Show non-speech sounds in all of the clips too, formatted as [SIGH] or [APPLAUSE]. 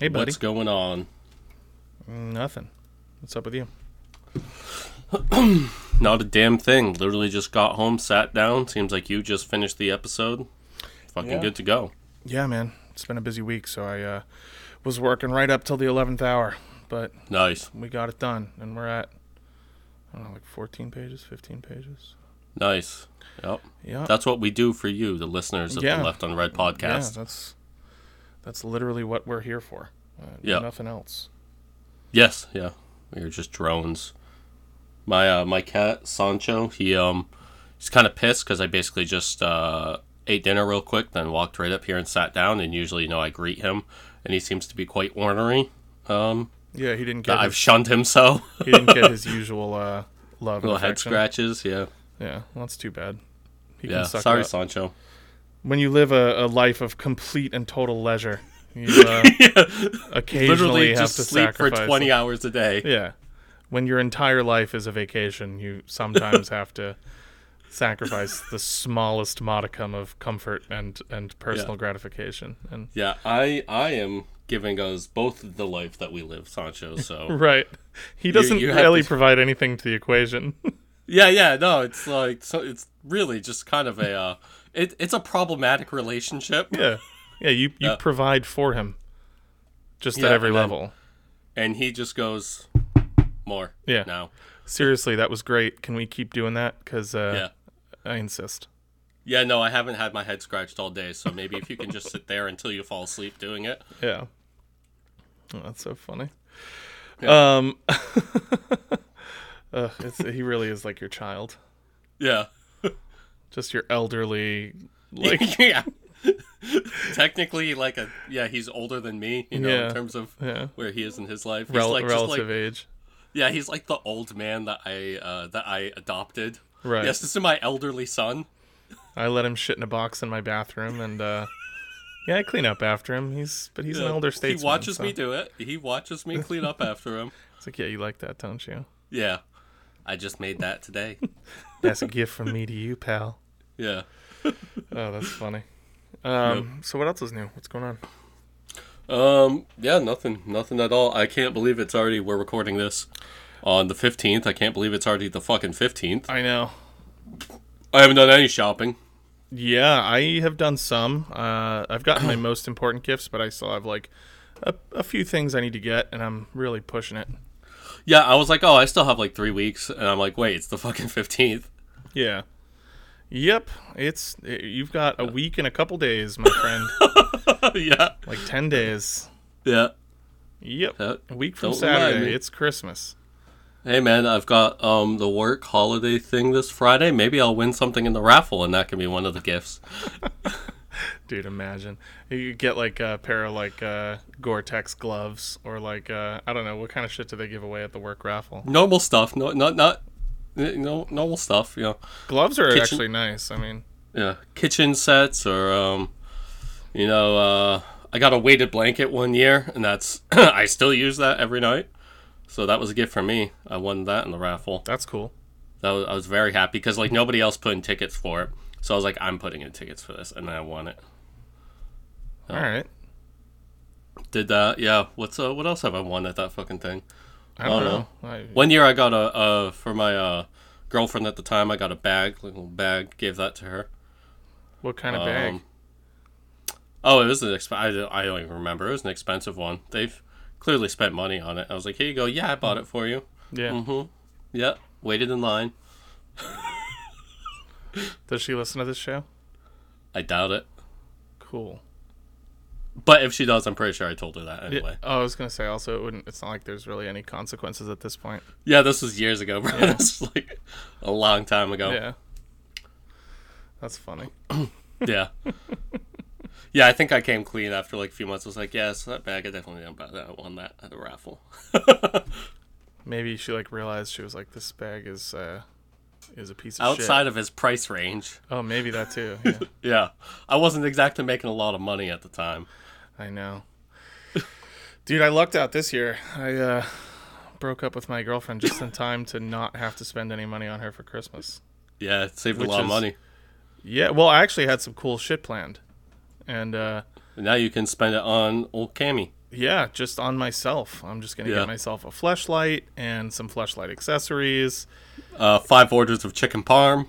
Hey, buddy. What's going on? Nothing. What's up with you? [CLEARS THROAT] Not a damn thing. Literally just got home, sat down. Seems like you just finished the episode. Fucking Yeah. good to go. Yeah, man. It's been a busy week, so I uh, was working right up till the 11th hour, but Nice. we got it done, and we're at, I don't know, like 14 pages, 15 pages. Nice. Yep. Yeah. That's what we do for you, the listeners of Yeah. the Left on Red yeah, podcast. that's that's literally what we're here for. Uh, Yeah. Nothing else. Yes, yeah. We are just drones. My uh, my cat Sancho, he um he's kind of pissed because I basically just uh, ate dinner real quick, then walked right up here and sat down. And usually, you know, I greet him, and he seems to be quite ornery. Um, Yeah, he didn't get I've shunned him so. [LAUGHS] he didn't get his [LAUGHS] usual uh, love Little head scratches, yeah, Yeah, well, that's too bad. He yeah. can suck Sorry. Sancho. When you live a, a life of complete and total leisure, you [LAUGHS] uh, occasionally Literally have just to sleep for sacrifice. twenty hours a day. Yeah. When your entire life is a vacation, you sometimes [LAUGHS] have to sacrifice the smallest modicum of comfort and, and personal Yeah. gratification. And Yeah, I I am giving us both the life that we live, Sancho. [LAUGHS] So right. He doesn't you have really to- provide anything to the equation. yeah, yeah, no, it's like so it's really just kind of a uh, it, it's a problematic relationship. yeah. Yeah, you, you Yeah. provide for him. Just Yeah, at every and then- level. and he just goes more. Yeah. Now. Seriously, that was great. Can we keep doing that? Because uh, Yeah. I insist. Yeah, no, I haven't had my head scratched all day, so maybe if you can just sit there until you fall asleep doing it. Yeah. Oh, that's so funny. Yeah. Um, [LAUGHS] Ugh, it's, he really is like your child. Yeah. Just your elderly, [LAUGHS] like, yeah. Technically, like a yeah, he's older than me, you know, Yeah. in terms of yeah, where he is in his life. He's rel- like just relative like age. yeah, he's like the old man that I uh, that I adopted. Right. Yes, this is my elderly son. I let him shit in a box in my bathroom, and uh, yeah, I clean up after him. He's but he's an Yeah. elder statesman. He watches so- me do it. He watches me clean up after him. [LAUGHS] It's like, yeah, you like that, don't you? Yeah. I just made that today. [LAUGHS] That's a gift from me to you, pal. [LAUGHS] Yeah. [LAUGHS] Oh, that's funny. Um, so what else is new? What's going on? Um. Yeah. Nothing. Nothing at all. I can't believe it's already. We're recording this on the fifteenth. I can't believe it's already the fucking fifteenth. I know. I haven't done any shopping. Yeah, I have done some. Uh, I've gotten my [CLEARS THROAT] most important gifts, but I still have like a, a few things I need to get, and I'm really pushing it. Yeah. I was like, oh, I still have like three weeks, and I'm like, wait, it's the fucking fifteenth. Yeah. Yep, it's you've got a week and a couple days, my friend. [LAUGHS] yeah. like ten days. Yeah. Yep, Yeah. a week from Don't Saturday. It's Christmas. Hey man, I've got um the work holiday thing this Friday. Maybe I'll win something in the raffle, and that can be one of the gifts. [LAUGHS] Dude, imagine you get like a pair of like uh, Gore-Tex gloves, or like uh, I don't know what kind of shit do they give away at the work raffle. Normal stuff. No, not not. No, normal stuff. You know. Gloves are Kitchen- actually nice. I mean, yeah, kitchen sets or um, you know, uh, I got a weighted blanket one year, and that's [CLEARS THROAT] I still use that every night. So that was a gift for me. I won that in the raffle. that's cool. That was, I was very happy because like nobody else put in tickets for it. So I was like, I'm putting in tickets for this, and then I won it. Oh. All right. Did that? Yeah. What's uh? What else have I won at that fucking thing? I don't Oh, know. no. I, One year I got a uh for my uh girlfriend at the time. I got a bag, little bag. Gave that to her. what kind of bag? Um, Oh, it was an exp- I, don't- I don't even remember. It was an expensive one. They've clearly spent money on it. I was like, here you go. Yeah, I bought it for you. yeah. Mm-hmm. Yeah. Waited in line. Does she listen to this show? I doubt it. Cool. But if she does, I'm pretty sure I told her that anyway. Yeah. Oh, I was gonna say also it wouldn't. It's not like there's really any consequences at this point. Yeah, this was years ago, [LAUGHS] bro. this was like a long time ago. Yeah. That's funny. [COUGHS] Yeah. [LAUGHS] yeah, I think I came clean after like a few months. I was like, yes, that bag, I definitely didn't buy that. I won that at the raffle. [LAUGHS] Maybe she like realized she was like, this bag is uh is a piece of Outside shit. of his price range. Oh, maybe that too. [LAUGHS] Yeah, Yeah. I wasn't exactly making a lot of money at the time. I know. Dude, I lucked out this year. I uh broke up with my girlfriend just in time to not have to spend any money on her for Christmas. Yeah, it saved a lot of money. Yeah, well, I actually had some cool shit planned, and uh now you can spend it on old Cammy. Yeah, just on myself. I'm just gonna Yeah. get myself a flashlight and some flashlight accessories. Uh, five orders of chicken parm.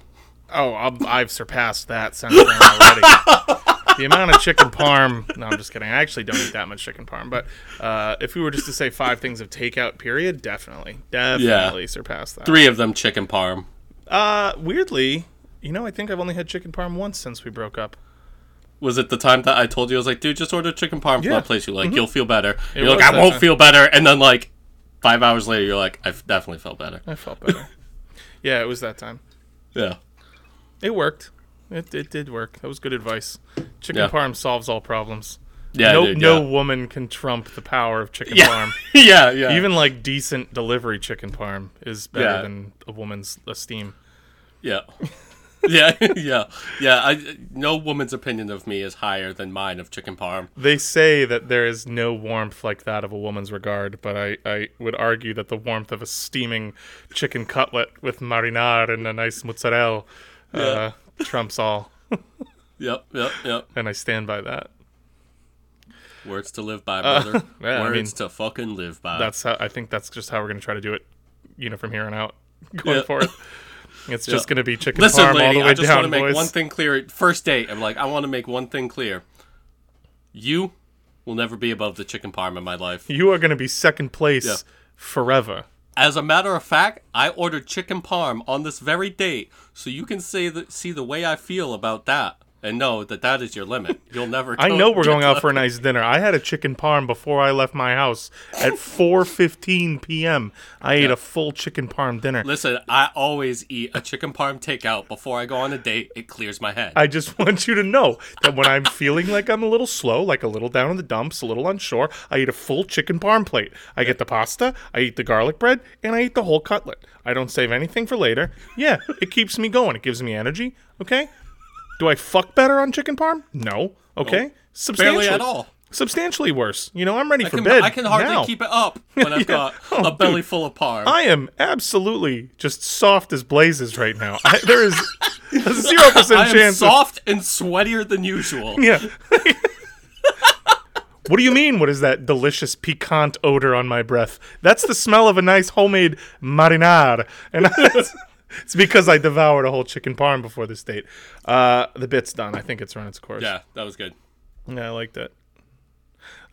Oh, I've, I've surpassed that then already. [LAUGHS] the amount of chicken parm. No, I'm just kidding. I actually don't eat that much chicken parm. But uh, if we were just to say five things of takeout, period, definitely, definitely surpassed that. Three of them chicken parm. Uh, weirdly, you know, I think I've only had chicken parm once since we broke up. Was it the time that I told you I was like, dude, just order chicken parm from Yeah. that place you like, mm-hmm. you'll feel better. It you're like, I won't time. feel better, and then like five hours later, you're like, I've definitely felt better. I felt better. [LAUGHS] yeah, it was that time. Yeah, It worked. It, it did work. That was good advice. Chicken Yeah. parm solves all problems. yeah, no dude, no yeah. woman can trump the power of chicken Yeah. parm. [LAUGHS] yeah, yeah. Even like decent delivery chicken parm is better than a woman's esteem. Yeah. [LAUGHS] yeah, [LAUGHS] yeah, yeah. I, no woman's opinion of me is higher than mine of chicken parm. They say that there is no warmth like that of a woman's regard, but I, I would argue that the warmth of a steaming chicken cutlet with marinade and a nice mozzarella uh, [LAUGHS] trumps all. [LAUGHS] Yep, yep, yep. And I stand by that. Words to live by, brother. Uh, yeah, I Words mean, to fucking live by. That's how I think that's just how we're gonna try to do it, you know, from here on out, going Yeah. forward. It's just gonna be chicken Listen, parm all lady, the way I just want to make boys. one thing clear. First date, I'm like, I want to make one thing clear. You will never be above the chicken parm in my life. You are gonna be second place Yeah. forever. As a matter of fact, I ordered chicken parm on this very date, so you can say see the way I feel about that, and know that that is your limit. You'll never. I know we're going out for a nice dinner. I had a chicken parm before I left my house at [LAUGHS] 4:15 p.m. I ate a full chicken parm dinner. Listen, I always eat a chicken parm takeout before I go on a date. It clears my head. I just [LAUGHS] want you to know that when I'm feeling like I'm a little slow, like a little down in the dumps, a little unsure, I eat a full chicken parm plate. I get the pasta, I eat the garlic bread, and I eat the whole cutlet. I don't save anything for later. Yeah, it keeps me going. It gives me energy. Okay. Do I fuck better on chicken parm? No. Okay. Substantially Barely at all. Substantially worse. You know, I'm ready I for can, bed. I can hardly now. keep it up [LAUGHS] when I've got Oh, a belly dude. full of parm. I am absolutely just soft as blazes right now. I, there is a [LAUGHS] zero percent chance. of- soft and sweatier than usual. yeah. [LAUGHS] what do you mean? What is that delicious piquant odor on my breath? That's the smell of a nice homemade marinade, and [LAUGHS] it's, because I devoured a whole chicken parm before this date. Uh, the bit's done. I think it's run its course. Yeah, that was good. yeah, I liked it.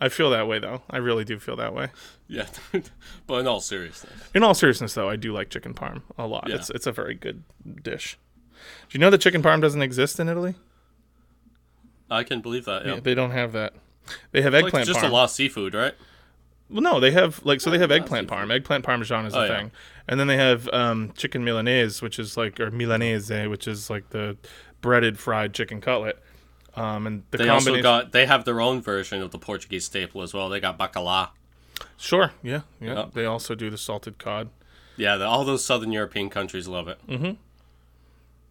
I feel that way though. I really do feel that way. Yeah, [LAUGHS] but in all seriousness, In all seriousness, though, I do like chicken parm a lot. Yeah. It's it's a very good dish. Do you know that chicken parm doesn't exist in Italy? I can believe that. Yeah, They don't have that. They have like eggplant just parm. a lot of seafood, right? Well, no, they have like so they have Oh, eggplant parm. Eggplant parmesan is the Oh, yeah. thing, and then they have um, chicken milanese, which is like or milanese, which is like the breaded fried chicken cutlet. Um, and the They also got they have their own version of the Portuguese staple as well. They got bacala. sure, yeah, yeah, Yeah. They also do the salted cod. Yeah, the, all those southern European countries love it.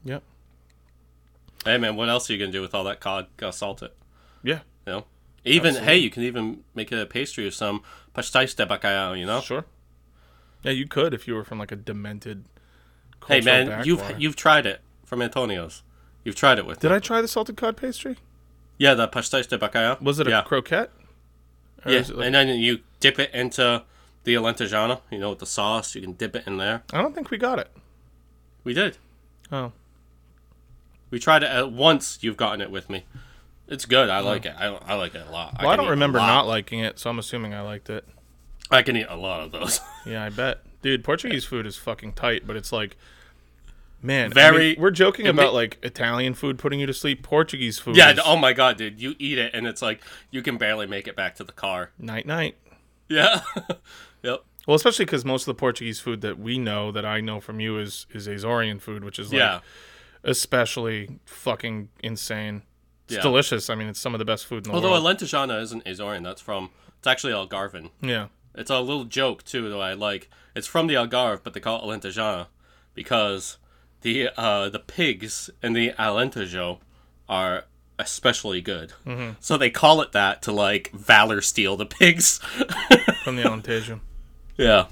Yep. Hey man, what else are you gonna do with all that cod? Gotta salt it. Yeah, You know. Even Absolutely. hey, you can even make it a pastry of some pastéis de bacalhau. Uh, you know. sure. Yeah, you could if you were from like a demented. Hey man, you've backwater. you've tried it from Antonio's. You've tried it with. Did me. I try the salted cod pastry? Yeah, the pastéis de bacalhau. Was it a yeah. croquette? Or Yeah, like- and then you dip it into the alentejana. You know, with the sauce, you can dip it in there. I don't think we got it. We did. Oh, We tried it at once. You've gotten it with me. It's good. I like it. I, I like it a lot. well, I, can don't remember not liking it, so I'm assuming I liked it. I can eat a lot of those. [LAUGHS] Yeah, I bet, dude. Portuguese food is fucking tight, but it's like, man, I Very- mean, we're joking about ma- like Italian food putting you to sleep. Portuguese food, yeah. is Oh my god, dude! You eat it, and it's like you can barely make it back to the car. night night. Yeah. [LAUGHS] yep. Well, especially because most of the Portuguese food that we know, that I know from you, is is Azorean food, which is like Yeah. especially fucking insane. It's Yeah. delicious. I mean, it's some of the best food in the Although world. Although Alentejana isn't Azorean, that's from. It's actually Algarven. yeah, It's a little joke too, though. I like. It's from the Algarve, but they call it Alentejana because the uh, the pigs in the Alentejo are especially good. Mm-hmm. So they call it that to like valor steal the pigs. [LAUGHS] from the Alentejo. yeah,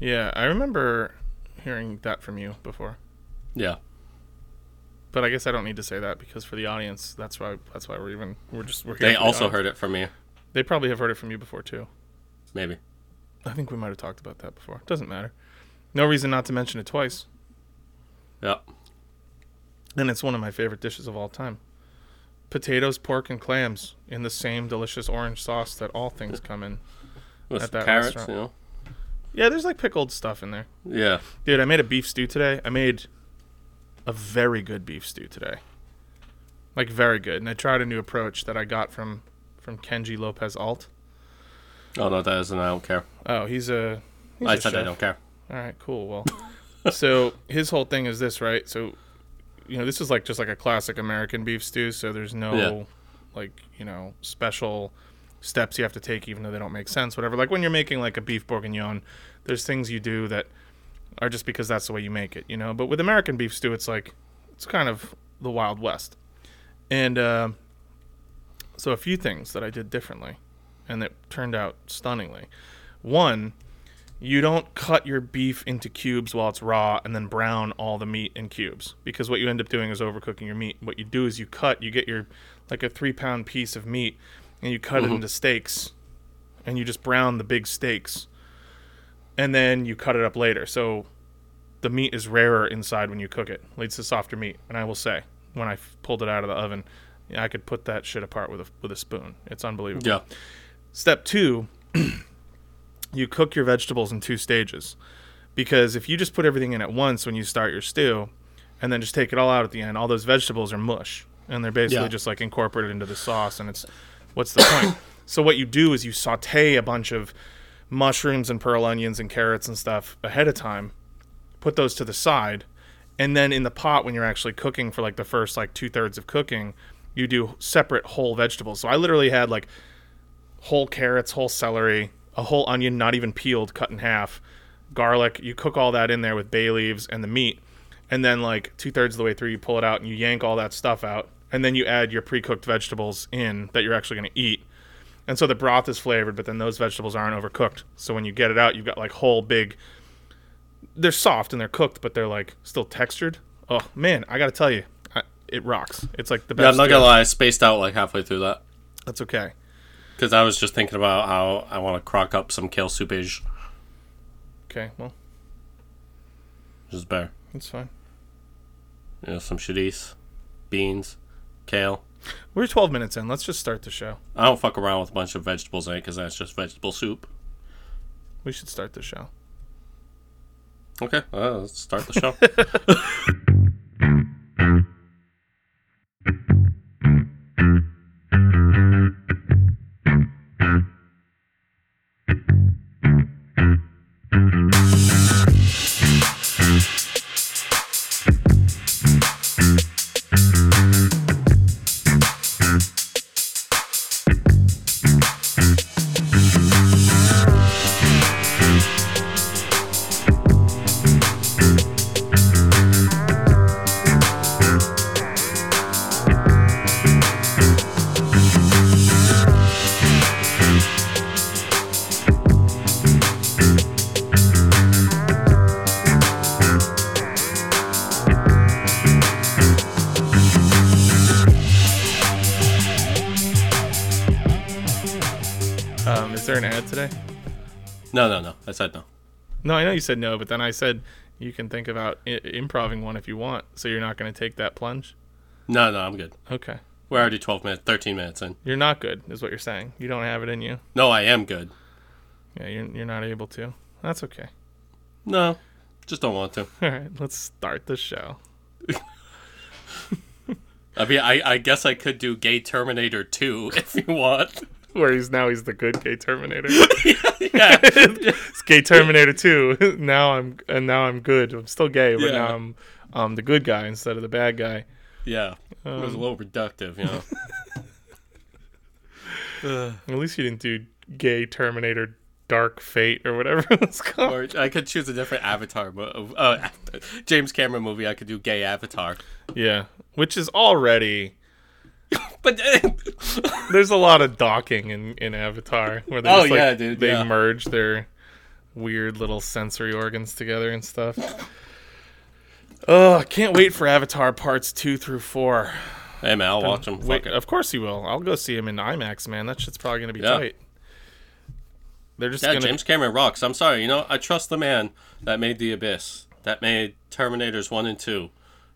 Yeah, I remember hearing that from you before. yeah, But I guess I don't need to say that because for the audience, that's why that's why we're even we're just we're here. they the also audience. heard it from me. They probably have heard it from you before too. Maybe. I think we might have talked about that before. Doesn't matter. No reason not to mention it twice. Yep. And it's one of my favorite dishes of all time. Potatoes, pork, and clams in the same delicious orange sauce that all things come in. With At that carrots, restaurant. you know. Yeah, there's like pickled stuff in there. Yeah. Dude, I made a beef stew today. I made a very good beef stew today. Like very good. And I tried a new approach that I got from from Kenji Lopez Alt. Oh no, that isn't. I don't care. Oh, he's a he's I a said I don't care. All right, cool. Well, [LAUGHS] so his whole thing is this, right? So, you know, this is like just like a classic American beef stew. So there's no Yeah. like you know special steps you have to take, even though they don't make sense. Whatever. Like when you're making like a beef bourguignon, there's things you do that are just because that's the way you make it, you know. But with American beef stew, it's like it's kind of the Wild West, and uh, so a few things that I did differently, and that turned out stunningly. One, you don't cut your beef into cubes while it's raw and then brown all the meat in cubes because what you end up doing is overcooking your meat. What you do is you cut, you get your like a three pound piece of meat and you cut it into steaks and you just brown the big steaks and then you cut it up later. So the meat is rarer inside when you cook it, leads to softer meat. And I will say, when I f- pulled it out of the oven, I could put that shit apart with a with a spoon. It's unbelievable. Yeah. Step two, [CLEARS THROAT] you cook your vegetables in two stages. Because if you just put everything in at once when you start your stew and then just take it all out at the end, all those vegetables are mush. And they're basically Yeah. just like incorporated into the sauce. And it's what's the point? [COUGHS] so, what you do is you saute a bunch of mushrooms and pearl onions and carrots and stuff ahead of time, put those to the side. And then in the pot, when you're actually cooking for like the first like two thirds of cooking, you do separate whole vegetables. So, I literally had like whole carrots, whole celery, a whole onion, not even peeled, cut in half, garlic. You cook all that in there with bay leaves and the meat. And then, like, two thirds of the way through, you pull it out and you yank all that stuff out. And then you add your pre cooked vegetables in that you're actually going to eat. And so the broth is flavored, but then those vegetables aren't overcooked. So when you get it out, you've got like whole big. They're soft and they're cooked, but they're like still textured. Oh, man, I got to tell you, I, it rocks. It's like the best. Yeah, I'm not gonna lie. I spaced out like halfway through that That's okay. because I was just thinking about how I want to crock up some kale soupage. Okay, well, Just better. that's fine. You know, some chorizo, beans, kale. We're 12 minutes in. Let's just start the show. I don't fuck around with a bunch of vegetables in it because that's just vegetable soup. We should start the show. Okay, let's start the show. [LAUGHS] no, no, no. I said no. No, I know you said no, but then I said you can think about I- improving one if you want. So you're not going to take that plunge? No, no, I'm good. Okay. We're already 12 minutes, 13 minutes in. You're not good, is what you're saying. You don't have it in you. No, I am good. Yeah, you're, you're not able to. That's okay. No, just don't want to. [LAUGHS] All right, let's start the show. [LAUGHS] I mean, I, I guess I could do Gay Terminator 2 [LAUGHS] if you want. [LAUGHS] Where he's now he's the good gay Terminator. [LAUGHS] yeah. [LAUGHS] it's gay Terminator 2. now I'm and now I'm good. I'm still gay, but Yeah. now I'm um the good guy instead of the bad guy. Yeah. It was a little reductive, you know. At least you didn't do gay Terminator Dark Fate or whatever it was called. or I could choose a different Avatar, mo- uh, James Cameron movie. I could do Gay Avatar. Yeah, which is already [LAUGHS] But uh, there's a lot of docking in in Avatar where they Oh, just, like, yeah, dude, they yeah. merge their weird little sensory organs together and stuff. Oh, I can't wait for Avatar parts two through four. Hey man, I'll watch him. Wait, of course he will. I'll go see him in IMAX, man. That shit's probably gonna be Yeah. tight. They're just Yeah, gonna. James Cameron rocks. I'm sorry, you know, I trust the man that made The Abyss, that made Terminators 1 and 2,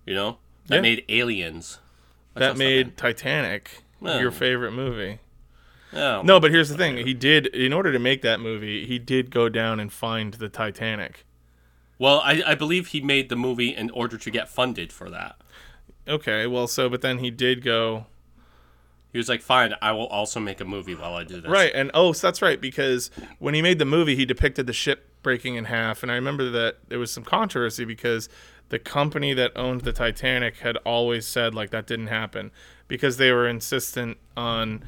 you know, that Yeah. made Aliens. That made. Titanic your favorite movie. Yeah. No, but here's the thing. He did, in order to make that movie, he did go down and find the Titanic. Well, I, I believe he made the movie in order to get funded for that. Okay, well, so, but then he did go. He was like, fine, I will also make a movie while I do this. Right, and oh, so that's right, because when he made the movie, he depicted the ship breaking in half. And I remember that there was some controversy because the company that owned the Titanic had always said, like, that didn't happen because they were insistent on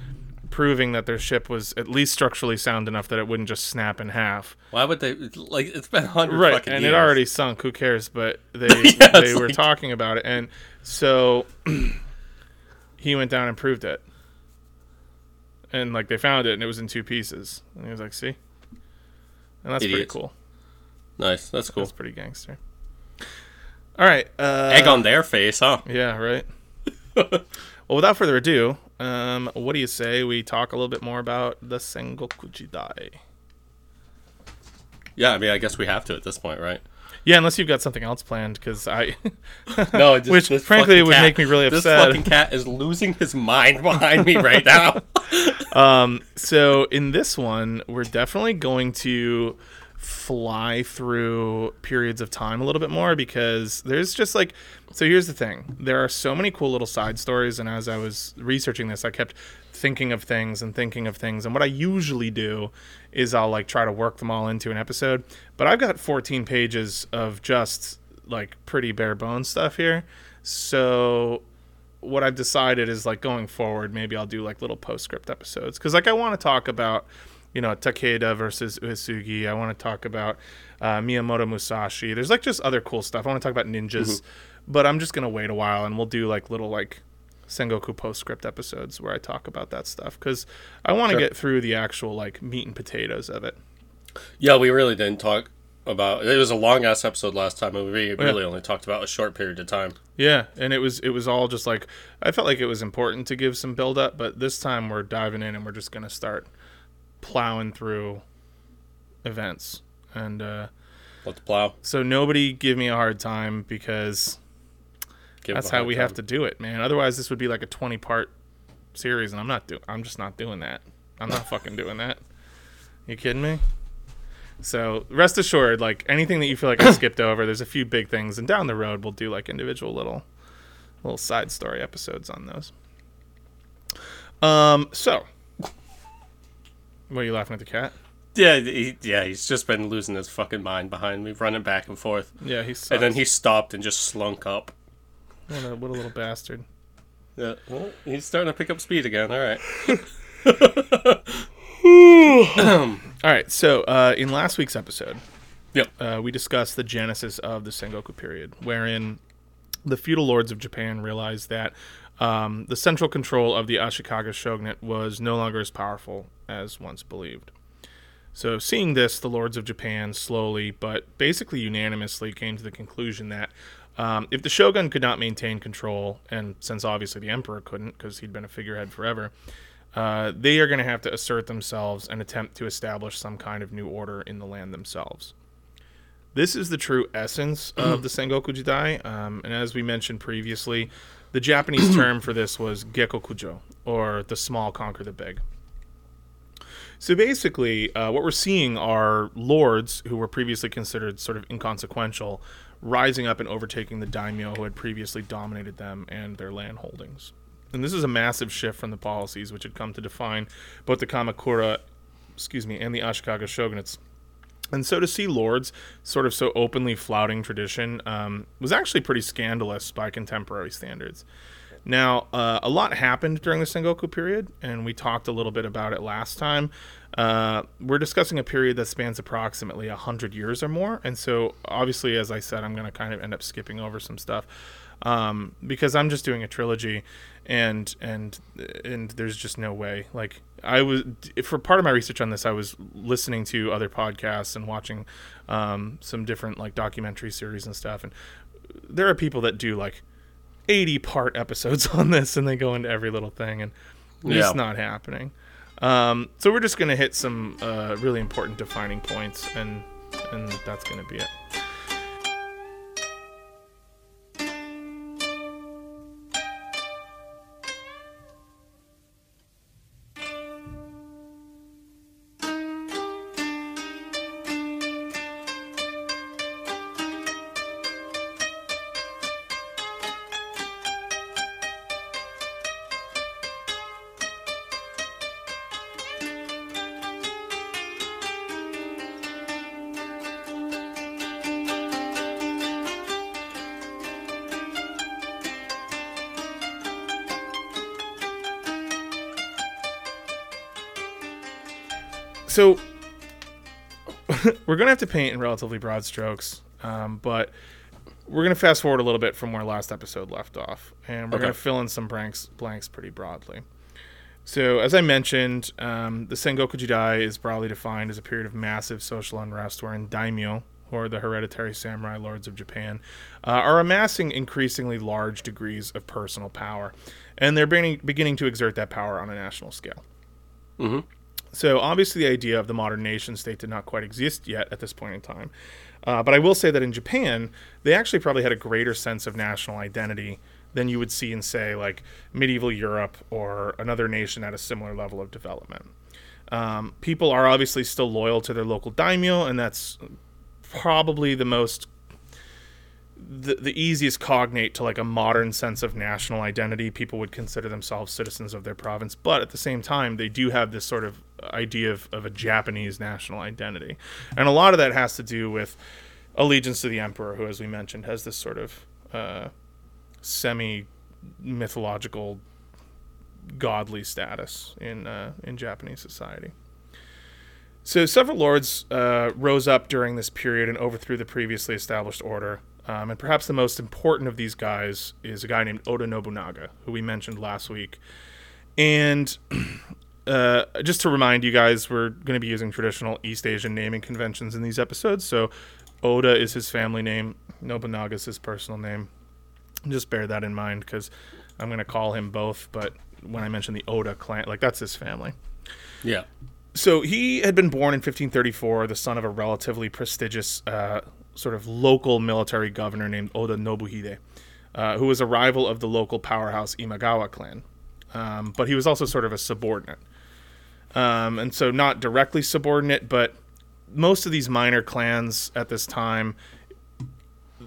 proving that their ship was at least structurally sound enough that it wouldn't just snap in half. Why would they, like, it's been 100 right fucking and years. it already sunk. Who cares? But [LAUGHS] they Yeah, they were like- talking about it. And so [CLEARS THROAT] he went down and proved it. And like they found it and it was in two pieces. And he was like see? And that's pretty cool. Nice, that's cool. that's pretty gangster all right uh Egg on their face, huh? [LAUGHS] yeah right well without further ado um what do you say we talk a little bit more about the sengoku jidai Yeah, I mean, I guess we have to at this point, right? yeah unless you've got something else planned because i [LAUGHS] No, just, [LAUGHS] Which, frankly, would cat- make me really upset. This fucking cat is losing his mind behind me right now. Um, so in this one, we're definitely going to fly through periods of time a little bit more because there's just like so here's the thing. There are so many cool little side stories and as i was researching this i kept thinking of things and thinking of things. And what i usually do is i'll like try to work them all into an episode. But i've got 14 pages of just like pretty bare bones stuff here. So what I've decided is like going forward, maybe I'll do like little postscript episodes. Because like I want to talk about, you know, Takeda versus Uesugi. I want to talk about uh, Miyamoto Musashi. There's like just other cool stuff. I want to talk about ninjas, but I'm just gonna wait a while and we'll do like little like Sengoku postscript episodes where I talk about that stuff because I want to Sure. get through the actual like meat and potatoes of it. yeah, we really didn't talk about. It was a long ass episode last time, and we really only talked about a short period of time. Yeah, and it was it was all just like I felt like it was important to give some build up, but this time we're diving in and we're just gonna start plowing through events. And uh, Let's plow. so nobody give me a hard time because Give that's how we time. have to do it, man. Otherwise, this would be like a twenty part series, and I'm not doing. I'm just not doing that. I'm not [LAUGHS] fucking doing that. You kidding me? So rest assured, like anything that you feel like I [COUGHS] skipped over, there's a few big things, and down the road we'll do like individual little, little side story episodes on those. Um. So, what are you laughing at the cat? Yeah, he, yeah, he's just been losing his fucking mind behind me, running back and forth, Yeah, he's and then he stopped and just slunk up. what a, what a little bastard. Yeah, well, he's starting to pick up speed again. All right. [COUGHS] All right. So, uh, in last week's episode, Yep. uh, we discussed the genesis of the Sengoku period, wherein the feudal lords of Japan realized that um, the central control of the Ashikaga shogunate was no longer as powerful as once believed. So, seeing this, the lords of Japan slowly but basically unanimously came to the conclusion that um, if the shogun could not maintain control, and since obviously the emperor couldn't because he'd been a figurehead forever, uh, they are going to have to assert themselves and attempt to establish some kind of new order in the land themselves. This is the true essence of the Sengoku Jidai, um, and as we mentioned previously, the Japanese term for this was Gekokujo, or the small conquer the big. So basically, uh, what we're seeing are lords who were previously considered sort of inconsequential rising up and overtaking the daimyo who had previously dominated them and their land holdings. And this is a massive shift from the policies which had come to define both the Kamakura, excuse me, and the Ashikaga shogunates. And so to see lords sort of so openly flouting tradition um, was actually pretty scandalous by contemporary standards. Now, uh, a lot happened during the Sengoku period, and we talked a little bit about it last time. Uh, we're discussing a period that spans approximately 100 years or more, and so obviously, as I said, I'm going to kind of end up skipping over some stuff um, because I'm just doing a trilogy, and and and there's just no way. Like I was for part of my research on this, I was listening to other podcasts and watching um, some different like documentary series and stuff, and there are people that do like 80 part episodes [LAUGHS] on this and they go into every little thing and it's not happening. Um, so we're just going to hit some uh, really important defining points and and that's going to be it. So [LAUGHS] we're gonna have to paint in relatively broad strokes, um, but we're gonna fast forward a little bit from where last episode left off, and we're Okay. gonna fill in some blanks blanks pretty broadly. So, as I mentioned, um, the Sengoku Jidai is broadly defined as a period of massive social unrest wherein daimyo, or the hereditary samurai lords of Japan, uh, are amassing increasingly large degrees of personal power, and they're beginning, beginning to exert that power on a national scale. Mhm. So obviously, the idea of the modern nation state did not quite exist yet at this point in time. Uh, but I will say that in Japan, they actually probably had a greater sense of national identity than you would see in, say, like medieval Europe or another nation at a similar level of development. Um, people are obviously still loyal to their local daimyo, and that's probably the most the, the easiest cognate to like a modern sense of national identity. People would consider themselves citizens of their province but at the same time they do have this sort of idea of, of a japanese national identity. And a lot of that has to do with allegiance to the emperor who as we mentioned has this sort of uh, semi mythological godly status in uh, in japanese society. So several lords uh, rose up during this period and overthrew the previously established order. Um, and perhaps the most important of these guys is a guy named Oda Nobunaga, who we mentioned last week. And [CLEARS THROAT] uh, just to remind you guys, we're going to be using traditional East Asian naming conventions in these episodes. So Oda is his family name, Nobunaga is his personal name. Just bear that in mind because I'm going to call him both. But when I mention the Oda clan, like that's his family Yeah. so he had been born in 1534, the son of a relatively prestigious uh, sort of local military governor named Oda Nobuhide, uh, who was a rival of the local powerhouse Imagawa clan. Um, but he was also sort of a subordinate. Um, and so not directly subordinate, but most of these minor clans at this time,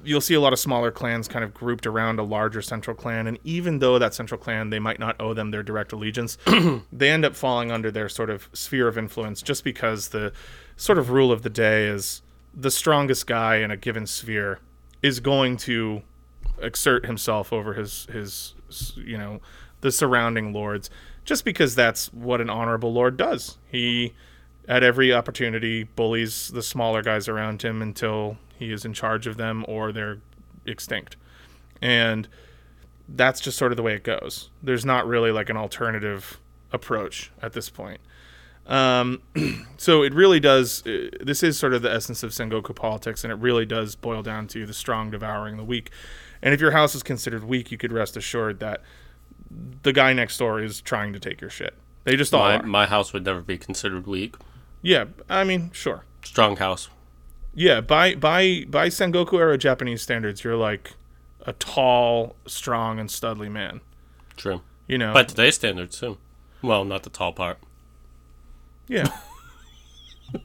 you'll see a lot of smaller clans kind of grouped around a larger central clan. And even though that central clan, they might not owe them their direct allegiance, [CLEARS THROAT] they end up falling under their sort of sphere of influence just because the sort of rule of the day is the strongest guy in a given sphere is going to exert himself over his his you know the surrounding lords just because that's what an honorable lord does. He at every opportunity bullies the smaller guys around him until he is in charge of them or they're extinct. And that's just sort of the way it goes. There's not really like an alternative approach at this point um, [CLEARS THROAT] so it really does uh, this is sort of the essence of sengoku politics and it really does boil down to the strong devouring the weak and if your house is considered weak you could rest assured that the guy next door is trying to take your shit they just all My, are. my house would never be considered weak. yeah i mean sure Strong house. yeah by by by sengoku era japanese standards you're like a tall strong and studly man True. you know By today's standards, too. Well, not the tall part. Yeah.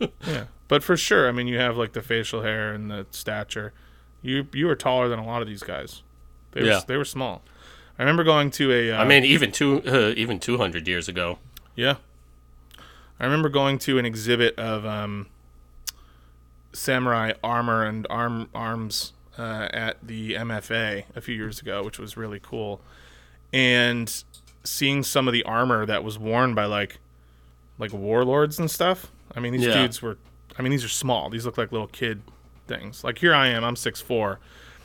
[LAUGHS] yeah. But for sure, I mean, you have like the facial hair and the stature. You you were taller than a lot of these guys. They were Yeah. they were small. I remember going to a. Uh, I mean, even two, uh, [LAUGHS] even two hundred years ago. yeah. I remember going to an exhibit of um, samurai armor and arm arms uh, at the MFA a few years ago, which was really cool, and seeing some of the armor that was worn by like like warlords and stuff. I mean, these Yeah. dudes were. I mean, these are small. These look like little kid things. Like here I am. I'm six four.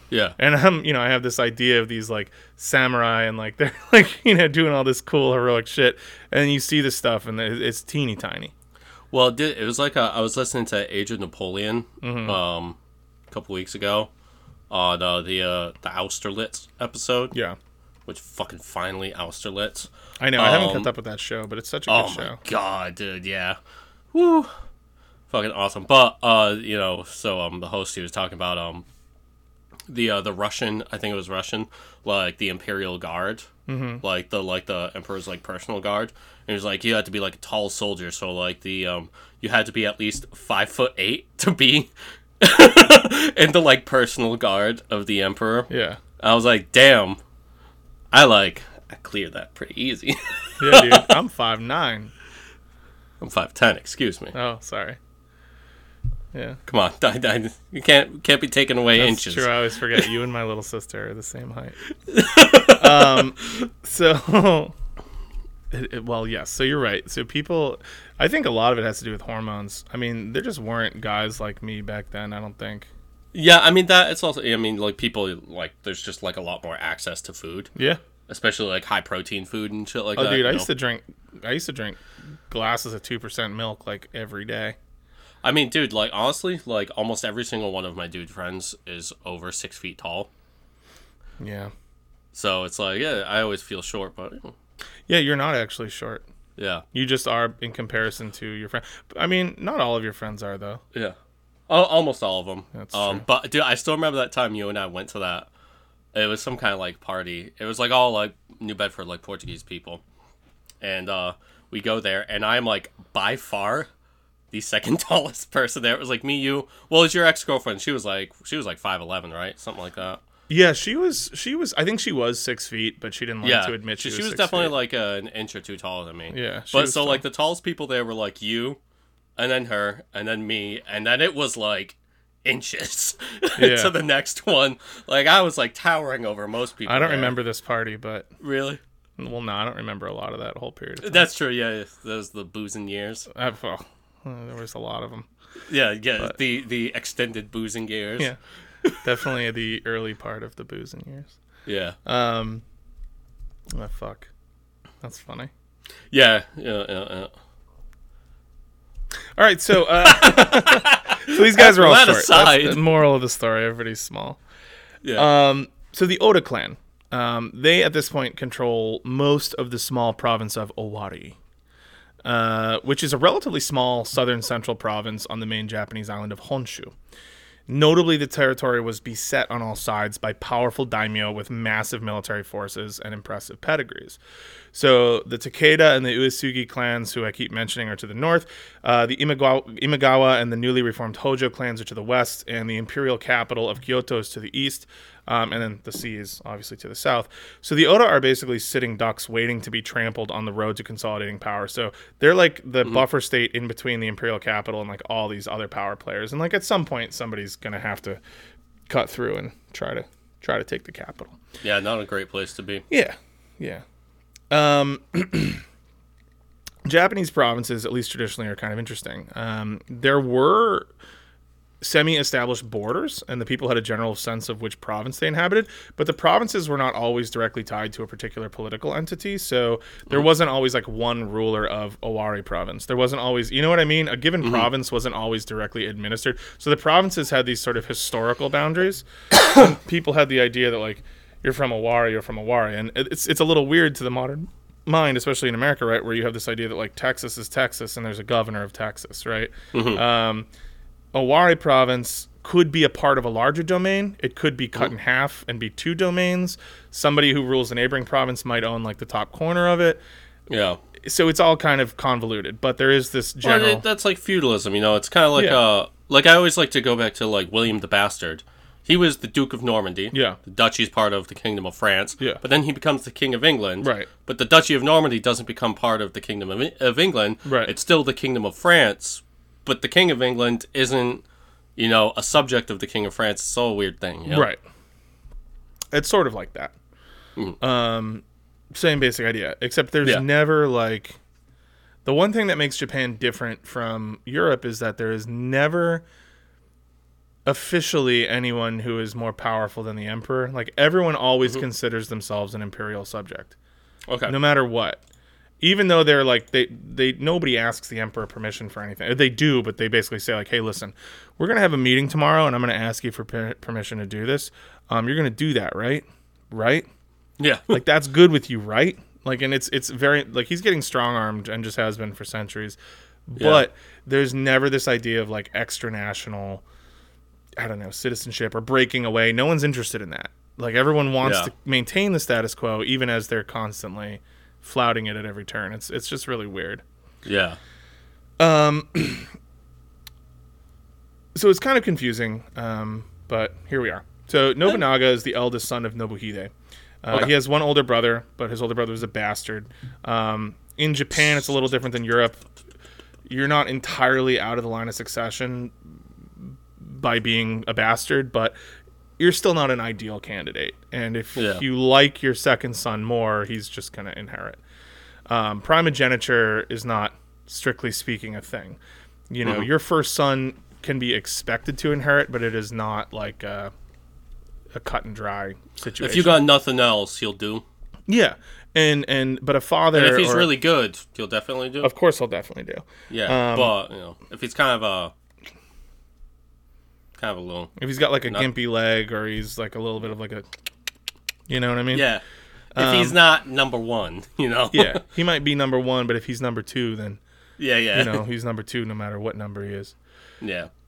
Yeah. And I'm, you know, I have this idea of these like samurai and like [LAUGHS] they're like, you know, doing all this cool heroic shit. And you see this stuff and it's teeny tiny. Well, it, did, it was like a, I was listening to Age of Napoleon Mm-hmm. um, a couple weeks ago, on uh, the uh, the Austerlitz episode, Yeah. Which fucking finally Austerlitz. I know. I haven't Um, kept up with that show, but it's such a good Oh show. my god, dude, yeah. Woo. Fucking awesome. But uh, you know, so um the host he was talking about um the uh the Russian, I think it was Russian, like the Imperial Guard. Mm-hmm. Like the like the Emperor's like personal guard. And he was like you had to be like a tall soldier, so like the um you had to be at least five foot eight to be [LAUGHS] in the like personal guard of the Emperor. Yeah. I was like, damn. I like I cleared that pretty easy. [LAUGHS] Yeah, dude. I'm five nine. I'm five ten, excuse me. Oh, sorry. Yeah. Come on, [LAUGHS] I, I, you can't can't be taking away That's inches. true. I always forget you and my little sister are the same height. [LAUGHS] um, so, it, it- well, yes. So you're right. So people, I think a lot of it has to do with hormones. I mean, there just weren't guys like me back then. I don't think. Yeah, I mean that. It's also. I mean, like people like there's just like a lot more access to food, Yeah. especially like high protein food and shit like Oh, that. dude, I know? used to drink. I used to drink glasses of two percent milk like every day. I mean, dude, like honestly, like almost every single one of my dude friends is over six feet tall. Yeah. So it's like, yeah, I always feel short, but Yeah, you're not actually short. yeah, You just are in comparison to your friend. I mean, not all of your friends are though. yeah, Al almost all of them. That's um, true. But dude, I still remember that time you and I went to that. It was some kind of like party. It was like all like New Bedford, like Portuguese people, and uh, we go there, and I'm like by far the second [LAUGHS] tallest person there. It was like me, you. Well, it's your ex girlfriend. She was like she was like five eleven, right? Something like that. Yeah, she was. She was. I think she was six feet, but she didn't like yeah, to admit she, she, was, was six definitely feet. like uh, an inch or two taller than me. Yeah, she but was so tall. like the tallest people there were like you, and then her, and then me, and then it was like inches [LAUGHS] Yeah. to the next one. Like I was like towering over most people. I don't there. remember this party, but really. well, no, I don't remember a lot of that whole period. Of time. That's true. Yeah, those the boozing years. I, well, uh, [LAUGHS] there was a lot of them. Yeah, yeah. the the extended boozing years. Yeah, [LAUGHS] definitely the early part of the boozing years. yeah, Um, oh, fuck, that's funny. yeah, yeah, yeah. yeah. All right, so uh, [LAUGHS] so these guys are all That short. aside. That's the moral of the story. Everybody's small. yeah. Um, so the Oda clan, um, they at this point control most of the small province of Owari, uh, which is a relatively small southern central province on the main Japanese island of Honshu. Notably, the territory was beset on all sides by powerful daimyo with massive military forces and impressive pedigrees. So the Takeda and the Uesugi clans, who I keep mentioning, are to the north. Uh, the Imagawa, Imagawa and the newly reformed Hojo clans are to the west, and the imperial capital of Kyoto is to the east. Um, and then the sea is obviously to the south. So the Oda are basically sitting ducks waiting to be trampled on the road to consolidating power. So they're like the buffer state in between the imperial capital and like all these other power players. And like at some point, somebody's gonna have to cut through and try to try to take the capital. yeah, not a great place to be. Yeah, yeah. Um, [CLEARS THROAT] Japanese provinces, at least traditionally, are kind of interesting. Um, there were semi-established borders, and the people had a general sense of which province they inhabited. But the provinces were not always directly tied to a particular political entity, so there wasn't always like one ruler of Owari province. There wasn't always, you know what I mean? A given province wasn't always directly administered. So the provinces had these sort of historical boundaries. [COUGHS] people had the idea that like you're from Owari, you're from Owari, and it's it's a little weird to the modern mind, especially in America, right, where you have this idea that like Texas is Texas and there's a governor of Texas, right? Um, Owari province could be a part of a larger domain. It could be cut in half and be two domains. Somebody who rules a neighboring province might own like the top corner of it. Yeah. So it's all kind of convoluted, but there is this general. it- that's like feudalism, you know. It's kind of like Yeah. uh, like I always like to go back to like William the Bastard. He was the Duke of Normandy. Yeah. The duchy's part of the Kingdom of France. Yeah. But then he becomes the King of England. Right. But the Duchy of Normandy doesn't become part of the Kingdom of, of England. Right. It's still the Kingdom of France, but the King of England isn't, you know, a subject of the King of France. It's all a weird thing. You know? Right. It's sort of like that. Um, same basic idea, except there's Yeah. never like the one thing that makes Japan different from Europe is that there is never officially anyone who is more powerful than the emperor. Like everyone always considers themselves an imperial subject, Okay. no matter what. even though they're like they they nobody asks the emperor permission for anything. They do, but they basically say like, "Hey, listen, we're gonna have a meeting tomorrow, and I'm gonna ask you for per- permission to do this. Um, you're gonna do that, right? Right? Yeah. [LAUGHS] Like that's good with you, right? Like, and it's it's very like he's getting strong armed and just has been for centuries. But there's never this idea of like extra national, I don't know, citizenship or breaking away. No one's interested in that. Like everyone wants Yeah. to maintain the status quo, even as they're constantly flouting it at every turn. It's it's just really weird. yeah. Um. [CLEARS THROAT] so it's kind of confusing, um, but here we are. So Nobunaga is the eldest son of Nobuhide. Uh, Okay. He has one older brother, but his older brother was a bastard. Um, in Japan, it's a little different than Europe. You're not entirely out of the line of succession by being a bastard, but you're still not an ideal candidate. And if Yeah. you like your second son more, he's just going to inherit. Um, primogeniture is not, strictly speaking, a thing. You know, your first son can be expected to inherit, but it is not like a, a cut and dry situation. If you got nothing else, he'll do. yeah, and and but a father, And if he's or- really good, he'll definitely do. of course, he'll definitely do. Yeah, um, but you know, if he's kind of a kind of a little, If he's got like a Not- gimpy leg, or he's like a little bit of like a, you know what I mean? yeah. If he's not number one, [LAUGHS] you know. Um, yeah. He might be number one, but if he's number two, then yeah, yeah. you know [LAUGHS] he's number two no matter what number he is. yeah. [LAUGHS]